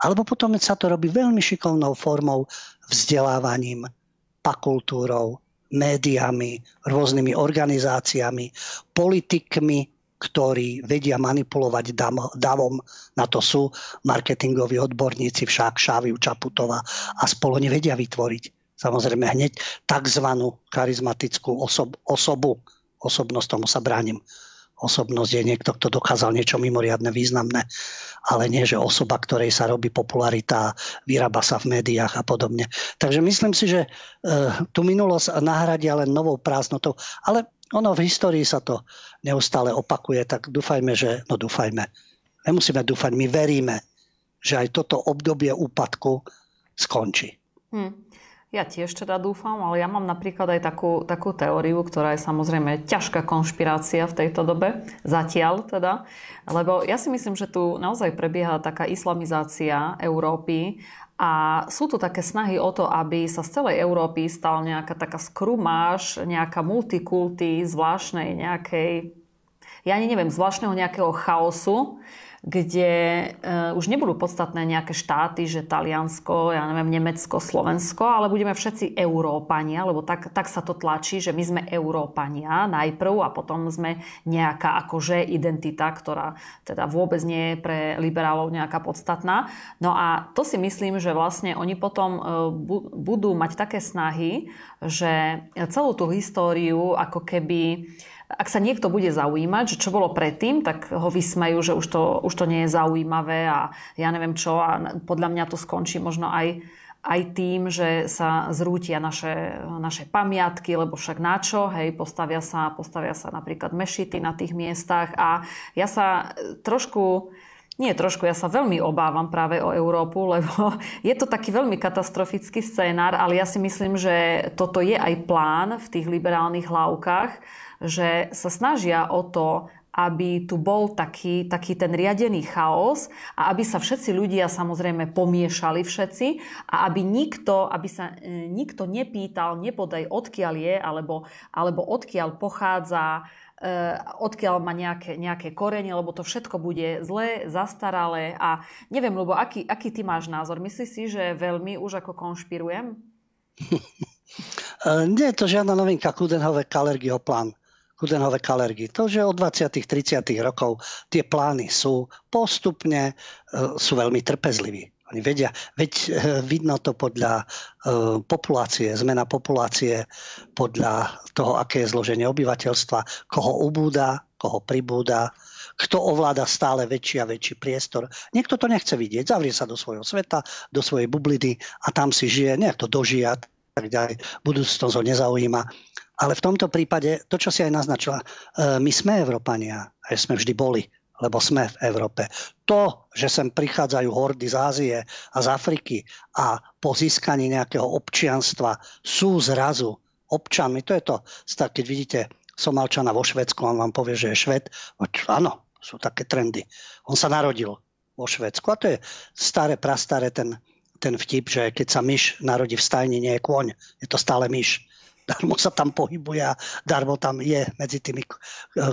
alebo potom sa to robí veľmi šikovnou formou, vzdelávaním, pakultúrou, médiami, rôznymi organizáciami, politikmi, ktorí vedia manipulovať davom. Na to sú marketingoví odborníci však Šáviu Čaputová a spolu nevedia vytvoriť samozrejme hneď tzv. charizmatickú osob, osobu. Osobnosť tomu sa bránim. Osobnosť je niekto, kto dokázal niečo mimoriadne významné, ale nie, že osoba, ktorej sa robí popularita, vyrába sa v médiách a podobne. Takže myslím si, že e, tú minulosť nahradia len novou prázdnotou, ale ono v histórii sa to neustále opakuje, tak dúfajme, že, no dúfajme, nemusíme dúfať, my veríme, že aj toto obdobie úpadku skončí. Hmm. Ja tiež teda dúfam, ale ja mám napríklad aj takú, takú teóriu, ktorá je samozrejme ťažká konšpirácia v tejto dobe, zatiaľ teda, lebo ja si myslím, že tu naozaj prebieha taká islamizácia Európy a sú tu také snahy o to, aby sa z celej Európy stal nejaká taká skrumáž, nejaká multikulty, zvláštnej nejakej, ja ani neviem, zvláštneho nejakého chaosu, kde uh, už nebudú podstatné nejaké štáty, že Taliansko, ja neviem, Nemecko, Slovensko, ale budeme všetci Európania, lebo tak, tak sa to tlačí, že my sme Európania najprv a potom sme nejaká akože identita, ktorá teda vôbec nie je pre liberálov nejaká podstatná. No a to si myslím, že vlastne oni potom uh, bu- budú mať také snahy, že celú tú históriu ako keby ak sa niekto bude zaujímať, že čo bolo predtým, tak ho vysmejú, že už to, už to nie je zaujímavé a ja neviem čo a podľa mňa to skončí možno aj, aj tým, že sa zrútia naše, naše pamiatky, lebo však na čo, hej, postavia sa, postavia sa napríklad mešity na tých miestach a ja sa trošku nie trošku, ja sa veľmi obávam práve o Európu, lebo je to taký veľmi katastrofický scénár, ale ja si myslím, že toto je aj plán v tých liberálnych hlavkách, že sa snažia o to, aby tu bol taký, taký ten riadený chaos a aby sa všetci ľudia samozrejme pomiešali všetci a aby nikto, aby sa e, nikto nepýtal, nepodaj odkiaľ je alebo, alebo odkiaľ pochádza odkiaľ má nejaké, nejaké korene, lebo to všetko bude zlé, zastaralé a neviem, lebo aký, aký ty máš názor? Myslíš si, že veľmi už ako konšpirujem? Nie je to žiadna novinka Kudenhove Kalergiho plán. Kudenhove Kalergy. To, že od 20. 30. rokov tie plány sú postupne, sú veľmi trpezliví. Oni vedia, veď eh, vidno to podľa uh, populácie, zmena populácie, podľa toho, aké je zloženie obyvateľstva, koho ubúda, koho pribúda, kto ovláda stále väčší a väčší priestor. Niekto to nechce vidieť, zavrie sa do svojho sveta, do svojej bubliny a tam si žije, nech to dožia, tak ďalej. Budúcnosť ho nezaujíma. Ale v tomto prípade, to, čo si aj naznačila, eh, my sme Európania, aj sme vždy boli lebo sme v Európe. To, že sem prichádzajú hordy z Ázie a z Afriky a po získaní nejakého občianstva sú zrazu občanmi, to je to, keď vidíte Somalčana vo Švedsku, on vám povie, že je Šved, áno, sú také trendy. On sa narodil vo Švedsku a to je staré, prastaré ten, ten vtip, že keď sa myš narodí v stajni, nie je kôň, je to stále myš darmo sa tam pohybuje a darmo tam je medzi tými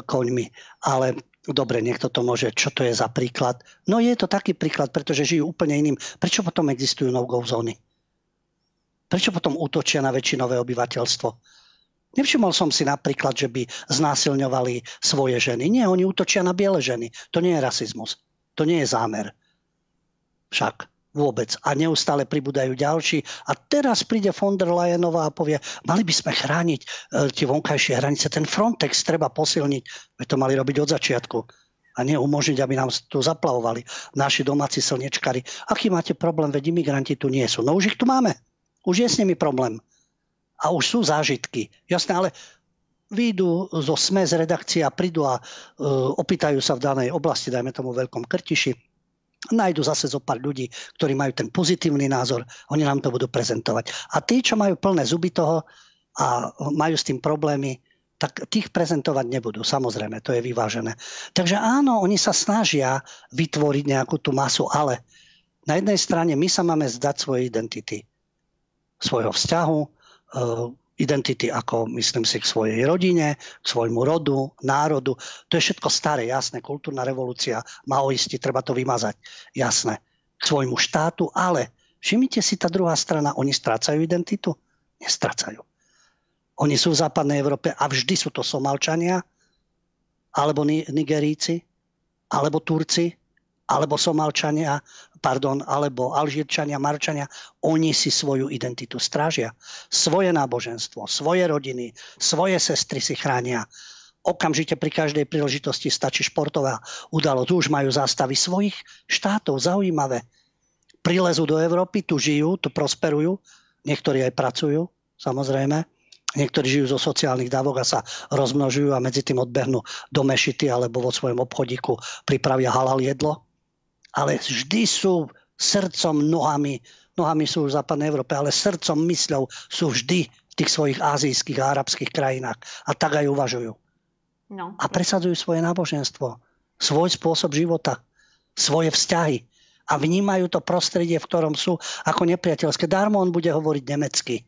koňmi. Ale Dobre, niekto to môže, čo to je za príklad? No je to taký príklad, pretože žijú úplne iným. Prečo potom existujú no-go zóny? Prečo potom útočia na väčšinové obyvateľstvo? Nevšimol som si napríklad, že by znásilňovali svoje ženy. Nie, oni útočia na biele ženy. To nie je rasizmus. To nie je zámer. Však vôbec. A neustále pribúdajú ďalší. A teraz príde von der Leyenová a povie, mali by sme chrániť e, tie vonkajšie hranice. Ten Frontex treba posilniť. Veď to mali robiť od začiatku. A nie umožniť, aby nám tu zaplavovali naši domáci slnečkari. Aký máte problém, veď imigranti tu nie sú. No už ich tu máme. Už je s nimi problém. A už sú zážitky. Jasné, ale výjdu zo SME z redakcie a prídu a uh, opýtajú sa v danej oblasti, dajme tomu Veľkom Krtiši, nájdu zase zo pár ľudí, ktorí majú ten pozitívny názor, oni nám to budú prezentovať. A tí, čo majú plné zuby toho a majú s tým problémy, tak tých prezentovať nebudú, samozrejme, to je vyvážené. Takže áno, oni sa snažia vytvoriť nejakú tú masu, ale na jednej strane my sa máme zdať svoje identity, svojho vzťahu, identity ako, myslím si, k svojej rodine, k svojmu rodu, národu. To je všetko staré, jasné. Kultúrna revolúcia, maoisti, treba to vymazať. Jasné. K svojmu štátu, ale všimnite si, tá druhá strana, oni strácajú identitu? Nestrácajú. Oni sú v západnej Európe a vždy sú to Somalčania, alebo Nigeríci, alebo Turci, alebo Somalčania, pardon, alebo Alžírčania, Marčania, oni si svoju identitu strážia. Svoje náboženstvo, svoje rodiny, svoje sestry si chránia. Okamžite pri každej príležitosti stačí športová udalosť. Už majú zástavy svojich štátov, zaujímavé. Prilezú do Európy, tu žijú, tu prosperujú, niektorí aj pracujú, samozrejme. Niektorí žijú zo sociálnych dávok a sa rozmnožujú a medzi tým odbehnú do mešity alebo vo svojom obchodíku pripravia halal jedlo ale vždy sú srdcom, nohami, nohami sú v západnej Európe, ale srdcom, mysľou sú vždy v tých svojich azijských a arabských krajinách. A tak aj uvažujú. No. A presadzujú svoje náboženstvo, svoj spôsob života, svoje vzťahy a vnímajú to prostredie, v ktorom sú ako nepriateľské. Darmo on bude hovoriť nemecky.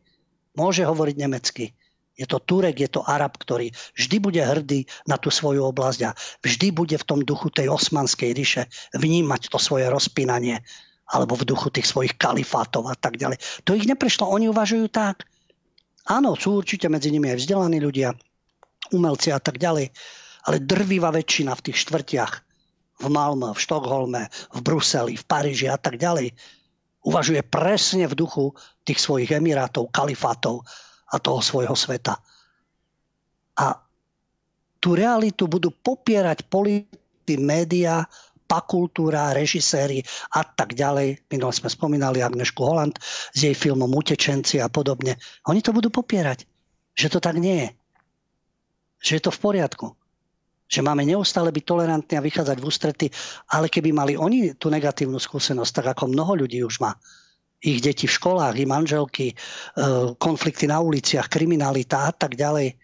Môže hovoriť nemecky. Je to Turek, je to Arab, ktorý vždy bude hrdý na tú svoju oblasť a vždy bude v tom duchu tej osmanskej ríše vnímať to svoje rozpínanie alebo v duchu tých svojich kalifátov a tak ďalej. To ich neprešlo, oni uvažujú tak. Áno, sú určite medzi nimi aj vzdelaní ľudia, umelci a tak ďalej, ale drvivá väčšina v tých štvrtiach, v Malmö, v Štokholme, v Bruseli, v Paríži a tak ďalej, uvažuje presne v duchu tých svojich emirátov, kalifátov a toho svojho sveta. A tú realitu budú popierať politiky, média, pakultúra, režiséri a tak ďalej. Minule sme spomínali Agnešku Holland s jej filmom Utečenci a podobne. Oni to budú popierať, že to tak nie je. Že je to v poriadku. Že máme neustále byť tolerantní a vychádzať v ústrety, ale keby mali oni tú negatívnu skúsenosť, tak ako mnoho ľudí už má, ich deti v školách, ich manželky, e, konflikty na uliciach, kriminalita a tak ďalej.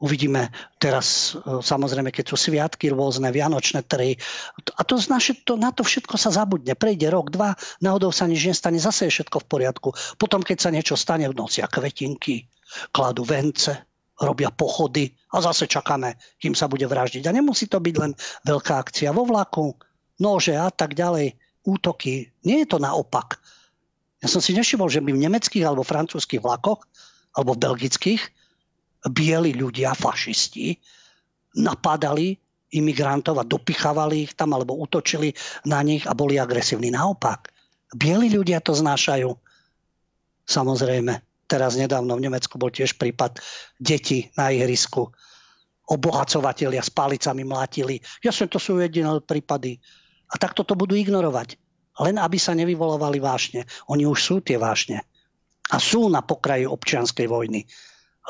Uvidíme teraz, e, samozrejme, keď sú sviatky rôzne, vianočné trhy. A to, znaši, to, na to všetko sa zabudne. Prejde rok, dva, náhodou sa nič nestane, zase je všetko v poriadku. Potom, keď sa niečo stane, nosia kvetinky, kladú vence, robia pochody a zase čakáme, kým sa bude vraždiť. A nemusí to byť len veľká akcia vo vlaku, nože a tak ďalej, útoky. Nie je to naopak. Ja som si nevšimol, že by v nemeckých alebo francúzských vlakoch alebo v belgických bieli ľudia, fašisti, napadali imigrantov a dopichávali ich tam alebo útočili na nich a boli agresívni. Naopak, bieli ľudia to znášajú. Samozrejme. Teraz nedávno v Nemecku bol tiež prípad detí na ihrisku. Obohacovatelia s palicami mlátili. Jasne, to sú jediné prípady. A takto to budú ignorovať. Len aby sa nevyvolovali vášne. Oni už sú tie vášne. A sú na pokraji občianskej vojny.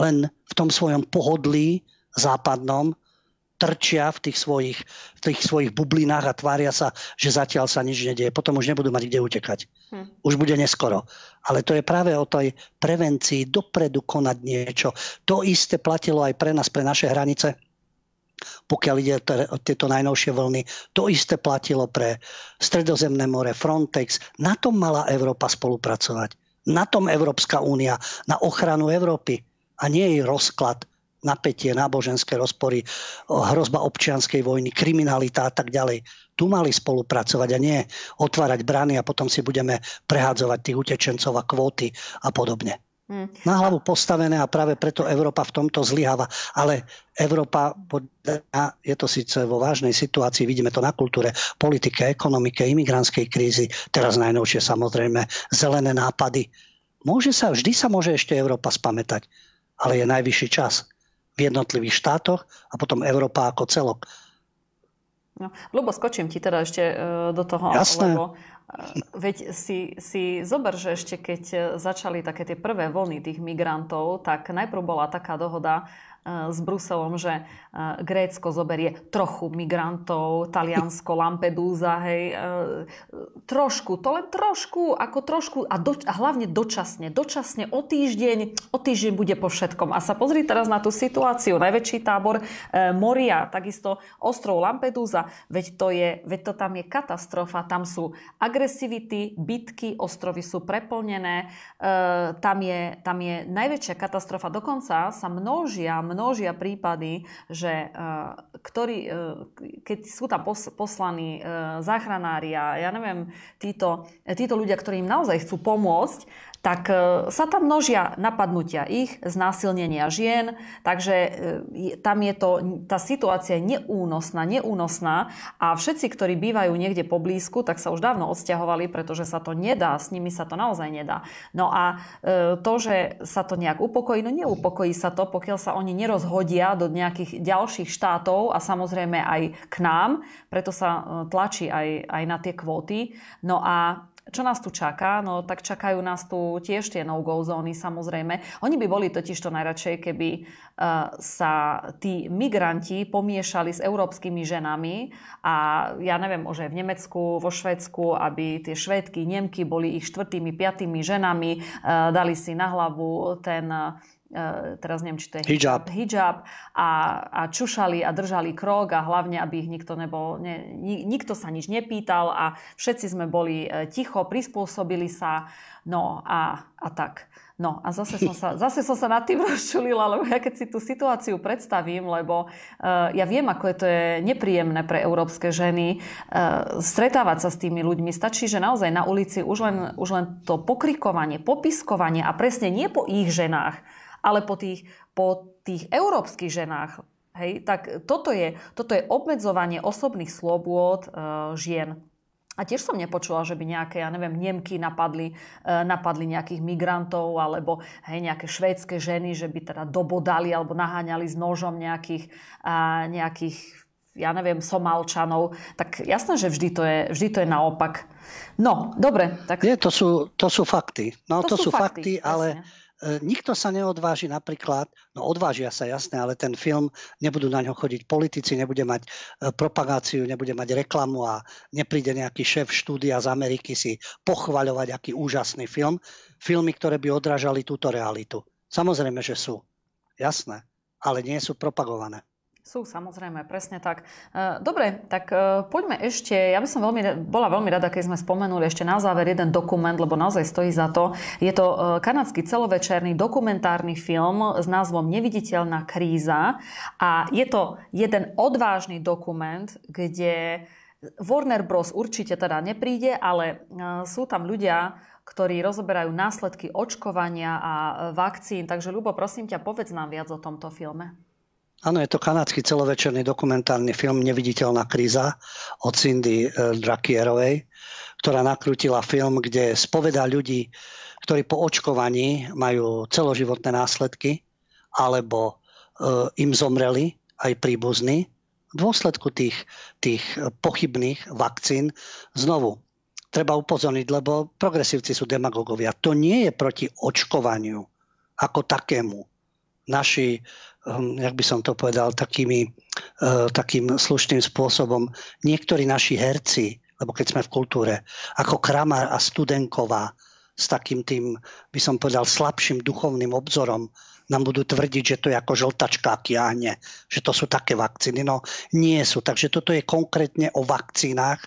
Len v tom svojom pohodlí západnom trčia v tých svojich, v tých svojich bublinách a tvária sa, že zatiaľ sa nič nedieje. Potom už nebudú mať kde utekať. Hm. Už bude neskoro. Ale to je práve o tej prevencii, dopredu konať niečo. To isté platilo aj pre nás, pre naše hranice pokiaľ ide o tieto najnovšie vlny. To isté platilo pre Stredozemné more, Frontex. Na tom mala Európa spolupracovať. Na tom Európska únia, na ochranu Európy. A nie jej rozklad napätie, náboženské rozpory, hrozba občianskej vojny, kriminalita a tak ďalej. Tu mali spolupracovať a nie otvárať brány a potom si budeme prehádzovať tých utečencov a kvóty a podobne. Hmm. Na hlavu postavené a práve preto Európa v tomto zlyháva. Ale Európa je to síce vo vážnej situácii, vidíme to na kultúre, politike, ekonomike, imigrantskej krízy, teraz najnovšie samozrejme zelené nápady. Môže sa, vždy sa môže ešte Európa spamätať, ale je najvyšší čas v jednotlivých štátoch a potom Európa ako celok. No, Lubo, skočím ti teda ešte e, do toho, Jasné. lebo veď si, si zober, že ešte keď začali také tie prvé vlny tých migrantov, tak najprv bola taká dohoda, s Bruselom, že e, Grécko zoberie trochu migrantov, Taliansko, Lampedusa, hej, e, trošku, to len trošku, ako trošku a, do, a hlavne dočasne, dočasne o týždeň, o týždeň bude po všetkom. A sa pozri teraz na tú situáciu, najväčší tábor e, Moria, takisto ostrov Lampedusa, veď to, je, veď to tam je katastrofa, tam sú agresivity, bitky, ostrovy sú preplnené, e, tam, je, tam je najväčšia katastrofa, dokonca sa množia množia prípady, že uh, ktorí, uh, keď sú tam pos, poslaní uh, záchranári a ja neviem, títo, títo ľudia, ktorí im naozaj chcú pomôcť, tak e, sa tam množia napadnutia ich, znásilnenia žien, takže e, tam je to, tá situácia je neúnosná, neúnosná a všetci, ktorí bývajú niekde poblízku, tak sa už dávno odsťahovali, pretože sa to nedá, s nimi sa to naozaj nedá. No a e, to, že sa to nejak upokojí, no neupokojí sa to, pokiaľ sa oni nerozhodia do nejakých ďalších štátov a samozrejme aj k nám, preto sa tlačí aj, aj na tie kvóty. No a čo nás tu čaká? No tak čakajú nás tu tiež tie no-go zóny samozrejme. Oni by boli totiž to najradšej, keby uh, sa tí migranti pomiešali s európskymi ženami a ja neviem, že v Nemecku, vo Švedsku, aby tie švédky, Nemky boli ich štvrtými, piatými ženami, uh, dali si na hlavu ten uh, teraz neviem, či to je hijab, hijab a, a čušali a držali krok a hlavne, aby ich nikto nebol, ne, nikto sa nič nepýtal a všetci sme boli eh, ticho, prispôsobili sa, no a, a tak. No a zase som, sa, zase som sa nad tým rozčulila, lebo ja keď si tú situáciu predstavím, lebo uh, ja viem, ako je to je nepríjemné pre európske ženy uh, stretávať sa s tými ľuďmi. Stačí, že naozaj na ulici už len, už len to pokrikovanie, popiskovanie a presne nie po ich ženách, ale po tých, po tých európskych ženách. Hej, tak toto je, toto je obmedzovanie osobných slobôd e, žien. A tiež som nepočula, že by nejaké, ja neviem, Nemky napadli, e, napadli nejakých migrantov alebo hej, nejaké švédske ženy, že by teda dobodali alebo naháňali s nožom nejakých, a, nejakých ja neviem, Somálčanov. Tak jasné, že vždy to je, vždy to je naopak. No, dobre. Tak... Nie, to sú, to sú fakty. No, to, to sú, fakty, fakty ale jasne nikto sa neodváži napríklad, no odvážia sa jasné, ale ten film, nebudú na ňo chodiť politici, nebude mať e, propagáciu, nebude mať reklamu a nepríde nejaký šéf štúdia z Ameriky si pochvaľovať, aký úžasný film. Filmy, ktoré by odrážali túto realitu. Samozrejme, že sú. Jasné. Ale nie sú propagované. Sú, samozrejme, presne tak. E, dobre, tak e, poďme ešte, ja by som veľmi, bola veľmi rada, keď sme spomenuli ešte na záver jeden dokument, lebo naozaj stojí za to. Je to e, kanadský celovečerný dokumentárny film s názvom Neviditeľná kríza a je to jeden odvážny dokument, kde Warner Bros. určite teda nepríde, ale sú tam ľudia, ktorí rozoberajú následky očkovania a vakcín. Takže Ľubo, prosím ťa, povedz nám viac o tomto filme. Áno, je to kanadský celovečerný dokumentárny film Neviditeľná kríza od Cindy eh, Drakierovej, ktorá nakrútila film, kde spovedá ľudí, ktorí po očkovaní majú celoživotné následky alebo eh, im zomreli aj príbuzní v dôsledku tých, tých pochybných vakcín. Znovu, treba upozorniť, lebo progresívci sú demagogovia. To nie je proti očkovaniu ako takému. Naši jak by som to povedal, takými, eh, takým slušným spôsobom. Niektorí naši herci, lebo keď sme v kultúre, ako Kramar a Studenková, s takým tým, by som povedal, slabším duchovným obzorom, nám budú tvrdiť, že to je ako žltačka kiahne, že to sú také vakcíny. No nie sú. Takže toto je konkrétne o vakcínach,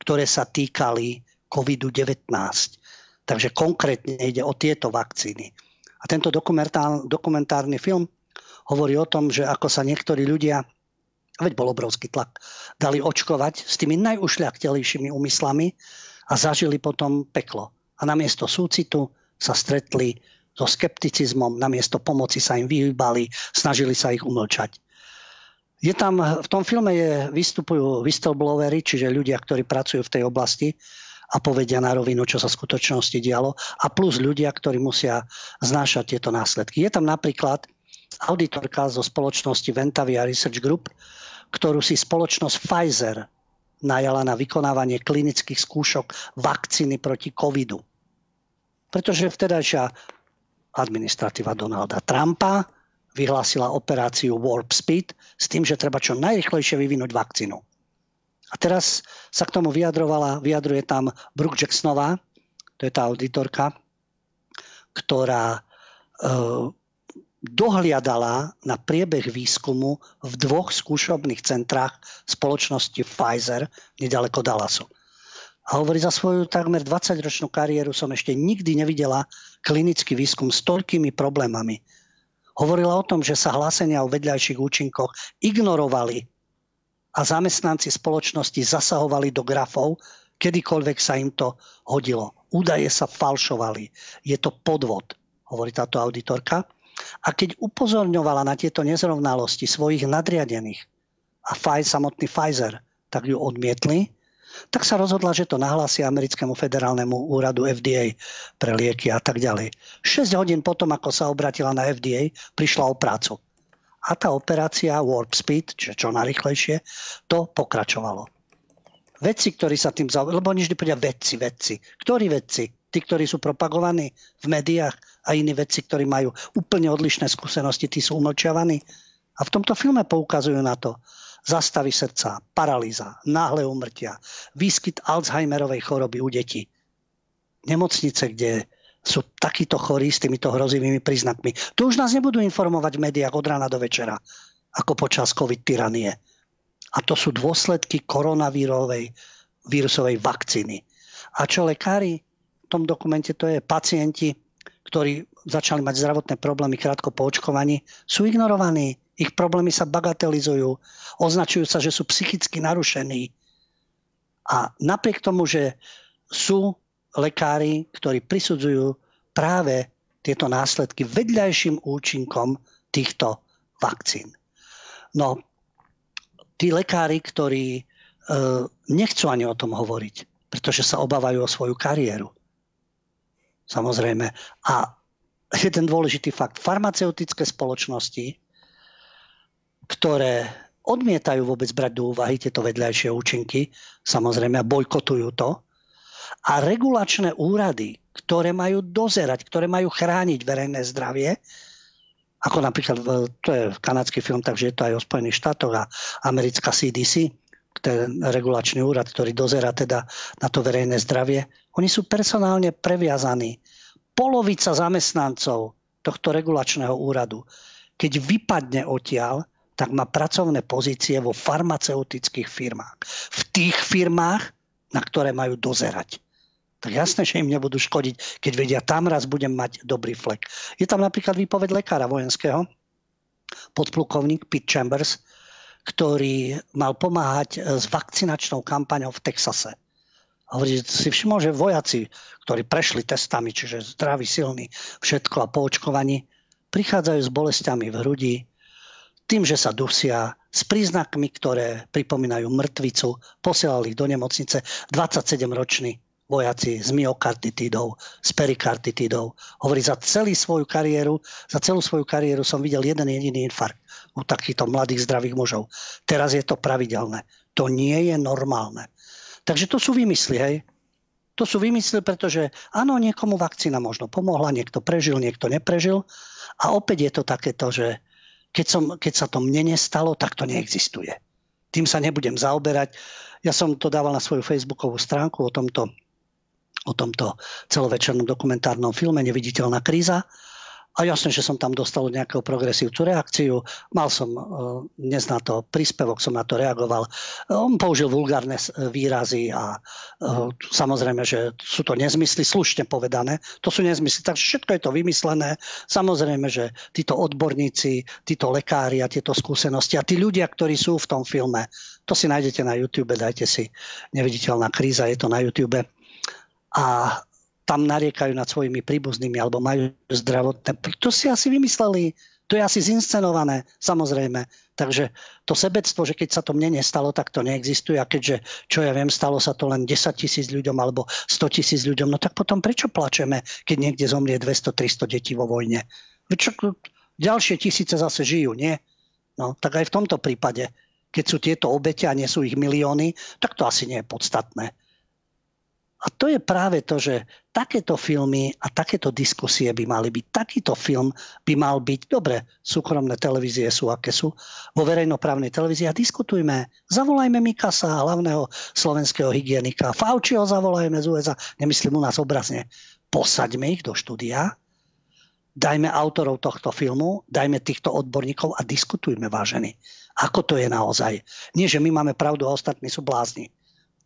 ktoré sa týkali COVID-19. Takže konkrétne ide o tieto vakcíny. A tento dokumentárny film hovorí o tom, že ako sa niektorí ľudia, veď bol obrovský tlak, dali očkovať s tými najušľachtelejšími úmyslami a zažili potom peklo. A namiesto súcitu sa stretli so skepticizmom, namiesto pomoci sa im vyhýbali, snažili sa ich umlčať. Je tam, v tom filme je, vystupujú whistleblowery, čiže ľudia, ktorí pracujú v tej oblasti a povedia na rovinu, čo sa v skutočnosti dialo, a plus ľudia, ktorí musia znášať tieto následky. Je tam napríklad auditorka zo spoločnosti Ventavia Research Group, ktorú si spoločnosť Pfizer najala na vykonávanie klinických skúšok vakcíny proti covidu. Pretože vtedajšia administratíva Donalda Trumpa vyhlásila operáciu Warp Speed s tým, že treba čo najrychlejšie vyvinúť vakcínu. A teraz sa k tomu vyjadrovala, vyjadruje tam Brooke Jacksonová, to je tá auditorka, ktorá e, dohliadala na priebeh výskumu v dvoch skúšobných centrách spoločnosti Pfizer nedaleko Dallasu. A hovorí, za svoju takmer 20-ročnú kariéru som ešte nikdy nevidela klinický výskum s toľkými problémami. Hovorila o tom, že sa hlásenia o vedľajších účinkoch ignorovali a zamestnanci spoločnosti zasahovali do grafov, kedykoľvek sa im to hodilo. Údaje sa falšovali. Je to podvod, hovorí táto auditorka. A keď upozorňovala na tieto nezrovnalosti svojich nadriadených a samotný Pfizer, tak ju odmietli, tak sa rozhodla, že to nahlási americkému federálnemu úradu FDA pre lieky a tak ďalej. 6 hodín potom, ako sa obratila na FDA, prišla o prácu. A tá operácia Warp Speed, čiže čo najrychlejšie, to pokračovalo. Vedci, ktorí sa tým zaujímajú, lebo oni vždy povedia vedci, vedci. Ktorí vedci? Tí, ktorí sú propagovaní v médiách, a iní vedci, ktorí majú úplne odlišné skúsenosti, tí sú umlčiavaní. A v tomto filme poukazujú na to. Zastavy srdca, paralýza, náhle umrtia, výskyt Alzheimerovej choroby u detí. Nemocnice, kde sú takíto chorí s týmito hrozivými príznakmi. Tu už nás nebudú informovať v médiách od rána do večera, ako počas COVID tyranie. A to sú dôsledky koronavírovej vírusovej vakcíny. A čo lekári v tom dokumente, to je pacienti, ktorí začali mať zdravotné problémy krátko po očkovaní, sú ignorovaní. Ich problémy sa bagatelizujú, označujú sa, že sú psychicky narušení. A napriek tomu, že sú lekári, ktorí prisudzujú práve tieto následky vedľajším účinkom týchto vakcín. No, tí lekári, ktorí e, nechcú ani o tom hovoriť, pretože sa obávajú o svoju kariéru samozrejme. A jeden dôležitý fakt. Farmaceutické spoločnosti, ktoré odmietajú vôbec brať do úvahy tieto vedľajšie účinky, samozrejme, a bojkotujú to. A regulačné úrady, ktoré majú dozerať, ktoré majú chrániť verejné zdravie, ako napríklad, to je kanadský film, takže je to aj o Spojených štátoch a americká CDC, ten regulačný úrad, ktorý dozera teda na to verejné zdravie, oni sú personálne previazaní. Polovica zamestnancov tohto regulačného úradu, keď vypadne odtiaľ, tak má pracovné pozície vo farmaceutických firmách. V tých firmách, na ktoré majú dozerať. Tak jasné, že im nebudú škodiť, keď vedia, tam raz budem mať dobrý flek. Je tam napríklad výpoveď lekára vojenského, podplukovník Pete Chambers, ktorý mal pomáhať s vakcinačnou kampaňou v Texase. A hovorí, si všimol, že vojaci, ktorí prešli testami, čiže zdraví, silní, všetko a po očkovaní, prichádzajú s bolestiami v hrudi, tým, že sa dusia, s príznakmi, ktoré pripomínajú mŕtvicu, posielali ich do nemocnice 27-roční vojaci s myokarditidou, s perikarditidou. Hovorí, za celú svoju kariéru, za celú svoju kariéru som videl jeden jediný infarkt u takýchto mladých zdravých mužov. Teraz je to pravidelné. To nie je normálne. Takže to sú vymysly, hej. To sú vymysly, pretože áno, niekomu vakcína možno pomohla, niekto prežil, niekto neprežil. A opäť je to takéto, že keď, som, keď sa to mne nestalo, tak to neexistuje. Tým sa nebudem zaoberať. Ja som to dával na svoju facebookovú stránku o tomto, o tomto celovečernom dokumentárnom filme Neviditeľná kríza a jasne, že som tam dostal nejakého progresívcu reakciu. Mal som e, dnes na to príspevok, som na to reagoval. On použil vulgárne výrazy a e, samozrejme, že sú to nezmysly, slušne povedané. To sú nezmysly, takže všetko je to vymyslené. Samozrejme, že títo odborníci, títo lekári a tieto skúsenosti a tí ľudia, ktorí sú v tom filme, to si nájdete na YouTube, dajte si neviditeľná kríza, je to na YouTube. A tam nariekajú nad svojimi príbuznými alebo majú zdravotné. To si asi vymysleli, to je asi zinscenované, samozrejme. Takže to sebectvo, že keď sa to mne nestalo, tak to neexistuje. A keďže, čo ja viem, stalo sa to len 10 tisíc ľuďom alebo 100 tisíc ľuďom, no tak potom prečo plačeme, keď niekde zomrie 200-300 detí vo vojne? Čo, ďalšie tisíce zase žijú, nie? No, tak aj v tomto prípade, keď sú tieto obete a nie sú ich milióny, tak to asi nie je podstatné. A to je práve to, že takéto filmy a takéto diskusie by mali byť. Takýto film by mal byť, dobre, súkromné televízie sú, aké sú, vo verejnoprávnej televízii a diskutujme. Zavolajme Mikasa, hlavného slovenského hygienika. Fauciho zavolajme z USA, nemyslím u nás obrazne. Posaďme ich do štúdia, dajme autorov tohto filmu, dajme týchto odborníkov a diskutujme, vážení. Ako to je naozaj? Nie, že my máme pravdu a ostatní sú blázni.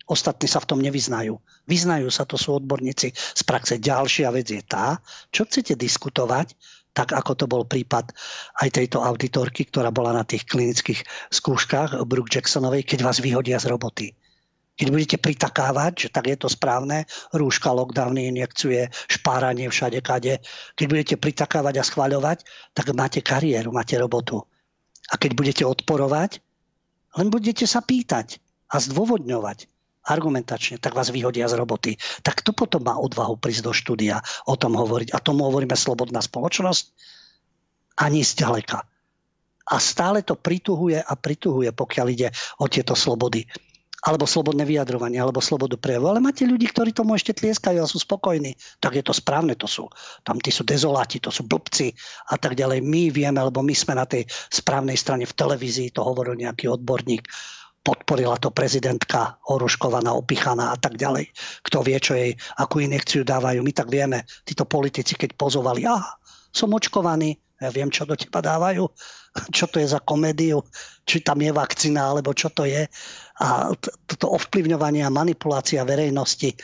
Ostatní sa v tom nevyznajú. Vyznajú sa, to sú odborníci z praxe. Ďalšia vec je tá, čo chcete diskutovať, tak ako to bol prípad aj tejto auditorky, ktorá bola na tých klinických skúškach Brook Jacksonovej, keď vás vyhodia z roboty. Keď budete pritakávať, že tak je to správne, rúška, lockdowny, injekcie, špáranie všade, kade. Keď budete pritakávať a schváľovať, tak máte kariéru, máte robotu. A keď budete odporovať, len budete sa pýtať a zdôvodňovať argumentačne, tak vás vyhodia z roboty. Tak to potom má odvahu prísť do štúdia o tom hovoriť. A tomu hovoríme slobodná spoločnosť? Ani zďaleka. A stále to prituhuje a prituhuje, pokiaľ ide o tieto slobody alebo slobodné vyjadrovanie, alebo slobodu prejavu. Ale máte ľudí, ktorí tomu ešte tlieskajú a sú spokojní. Tak je to správne, to sú. Tam tí sú dezoláti, to sú blbci a tak ďalej. My vieme, lebo my sme na tej správnej strane v televízii, to hovoril nejaký odborník podporila to prezidentka oruškovaná, opichaná a tak ďalej. Kto vie, čo jej, akú injekciu dávajú. My tak vieme, títo politici, keď pozovali, aha, som očkovaný, ja viem, čo do teba dávajú, čo to je za komédiu, či tam je vakcína, alebo čo to je. A toto ovplyvňovanie a manipulácia verejnosti,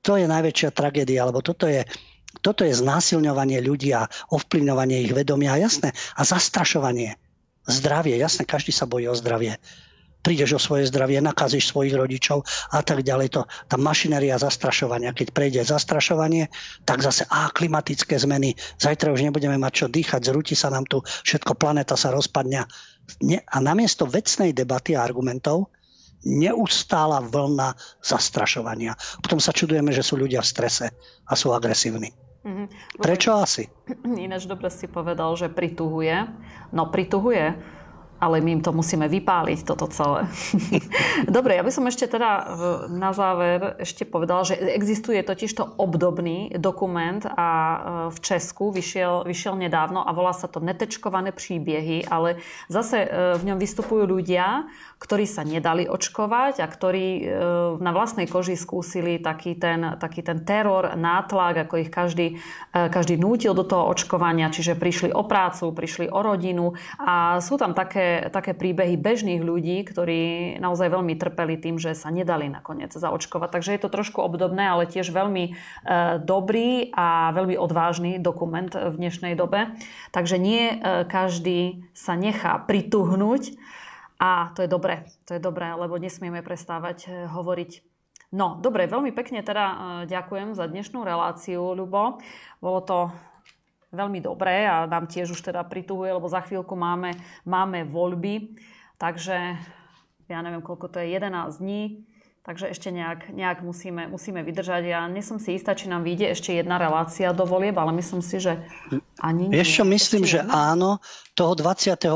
to je najväčšia tragédia, lebo toto je, toto je znásilňovanie ľudí a ovplyvňovanie ich vedomia, jasné, a zastrašovanie. Zdravie, jasné, každý sa bojí o zdravie prídeš o svoje zdravie, nakazíš svojich rodičov a tak ďalej. To, tá mašinéria zastrašovania, keď prejde zastrašovanie, tak zase a klimatické zmeny, zajtra už nebudeme mať čo dýchať, zrúti sa nám tu, všetko, planéta sa rozpadňa. A namiesto vecnej debaty a argumentov neustála vlna zastrašovania. Potom sa čudujeme, že sú ľudia v strese a sú agresívni. Mm-hmm. Prečo asi? Ináč dobre si povedal, že prituhuje. No prituhuje ale my im to musíme vypáliť, toto celé. Dobre, ja by som ešte teda na záver ešte povedala, že existuje totižto obdobný dokument a e, v Česku vyšiel, vyšiel nedávno a volá sa to Netečkované príbiehy, ale zase e, v ňom vystupujú ľudia, ktorí sa nedali očkovať a ktorí e, na vlastnej koži skúsili taký ten, taký ten teror, nátlak, ako ich každý, každý nútil do toho očkovania, čiže prišli o prácu, prišli o rodinu a sú tam také také, príbehy bežných ľudí, ktorí naozaj veľmi trpeli tým, že sa nedali nakoniec zaočkovať. Takže je to trošku obdobné, ale tiež veľmi e, dobrý a veľmi odvážny dokument v dnešnej dobe. Takže nie e, každý sa nechá prituhnúť a to je dobré, to je dobré, lebo nesmieme prestávať e, hovoriť No, dobre, veľmi pekne teda ďakujem za dnešnú reláciu, Ľubo. Bolo to veľmi dobré a nám tiež už teda prituhuje, lebo za chvíľku máme, máme voľby. Takže ja neviem, koľko to je, 11 dní. Takže ešte nejak, nejak musíme, musíme vydržať. Ja nie som si istá, či nám vyjde ešte jedna relácia do volieb, ale myslím si, že ani nie. Vieš čo, myslím, že jedna? áno. Toho 25.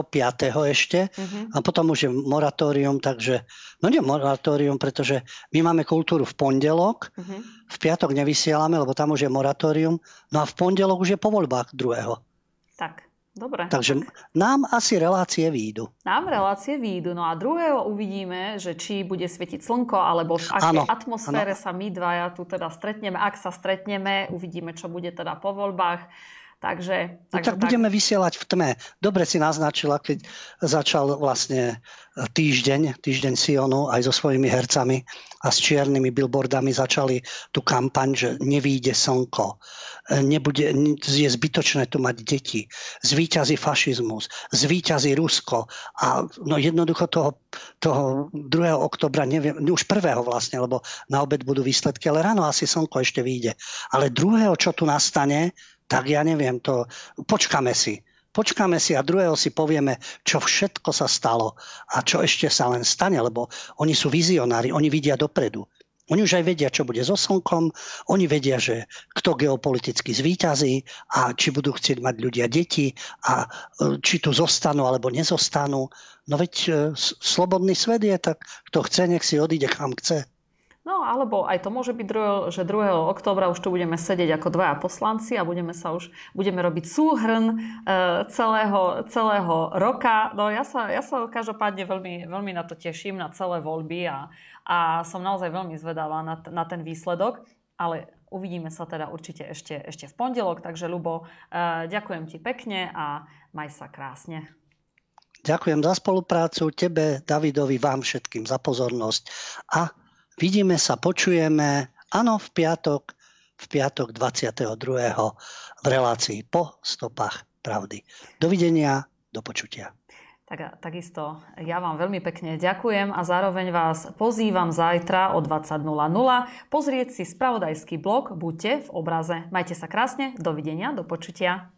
ešte uh-huh. a potom už je moratórium, takže no nie moratórium, pretože my máme kultúru v pondelok, uh-huh. V piatok nevysielame, lebo tam už je moratórium, no a v pondelok už je po voľbách druhého. Tak. Dobre. Takže nám asi relácie výjdu. Nám relácie výjdu. No a druhého uvidíme, že či bude svietiť slnko, alebo v akej ano, atmosfére ano. sa my dvaja tu teda stretneme. Ak sa stretneme, uvidíme, čo bude teda po voľbách. Takže, no takže tak, tak budeme vysielať v tme. Dobre si naznačila, keď začal vlastne týždeň, týždeň Sionu aj so svojimi hercami a s čiernymi billboardami začali tú kampaň, že nevýjde slnko, nebude, je zbytočné tu mať deti, zvíťazí fašizmus, zvíťazí Rusko a no jednoducho toho, toho 2. oktobra, neviem, už prvého vlastne, lebo na obed budú výsledky, ale ráno asi slnko ešte vyjde. Ale druhého, čo tu nastane, tak ja neviem, to počkáme si. Počkáme si a druhého si povieme, čo všetko sa stalo a čo ešte sa len stane, lebo oni sú vizionári, oni vidia dopredu. Oni už aj vedia, čo bude so slnkom, oni vedia, že kto geopoliticky zvíťazí a či budú chcieť mať ľudia deti a e, či tu zostanú alebo nezostanú. No veď e, slobodný svet je, tak kto chce, nech si odíde kam chce. No alebo aj to môže byť, že 2. októbra už tu budeme sedieť ako dvaja poslanci a budeme sa už, budeme robiť súhrn e, celého, celého roka. No ja sa, ja sa každopádne veľmi, veľmi na to teším, na celé voľby a, a som naozaj veľmi zvedavá na, na ten výsledok. Ale uvidíme sa teda určite ešte, ešte v pondelok. Takže Lubo, e, ďakujem ti pekne a maj sa krásne. Ďakujem za spoluprácu, tebe, Davidovi, vám všetkým za pozornosť a Vidíme sa, počujeme, áno, v piatok, v piatok 22. v relácii po stopách pravdy. Dovidenia, do počutia. Tak, takisto ja vám veľmi pekne ďakujem a zároveň vás pozývam zajtra o 20.00 pozrieť si spravodajský blog Buďte v obraze. Majte sa krásne, dovidenia, do počutia.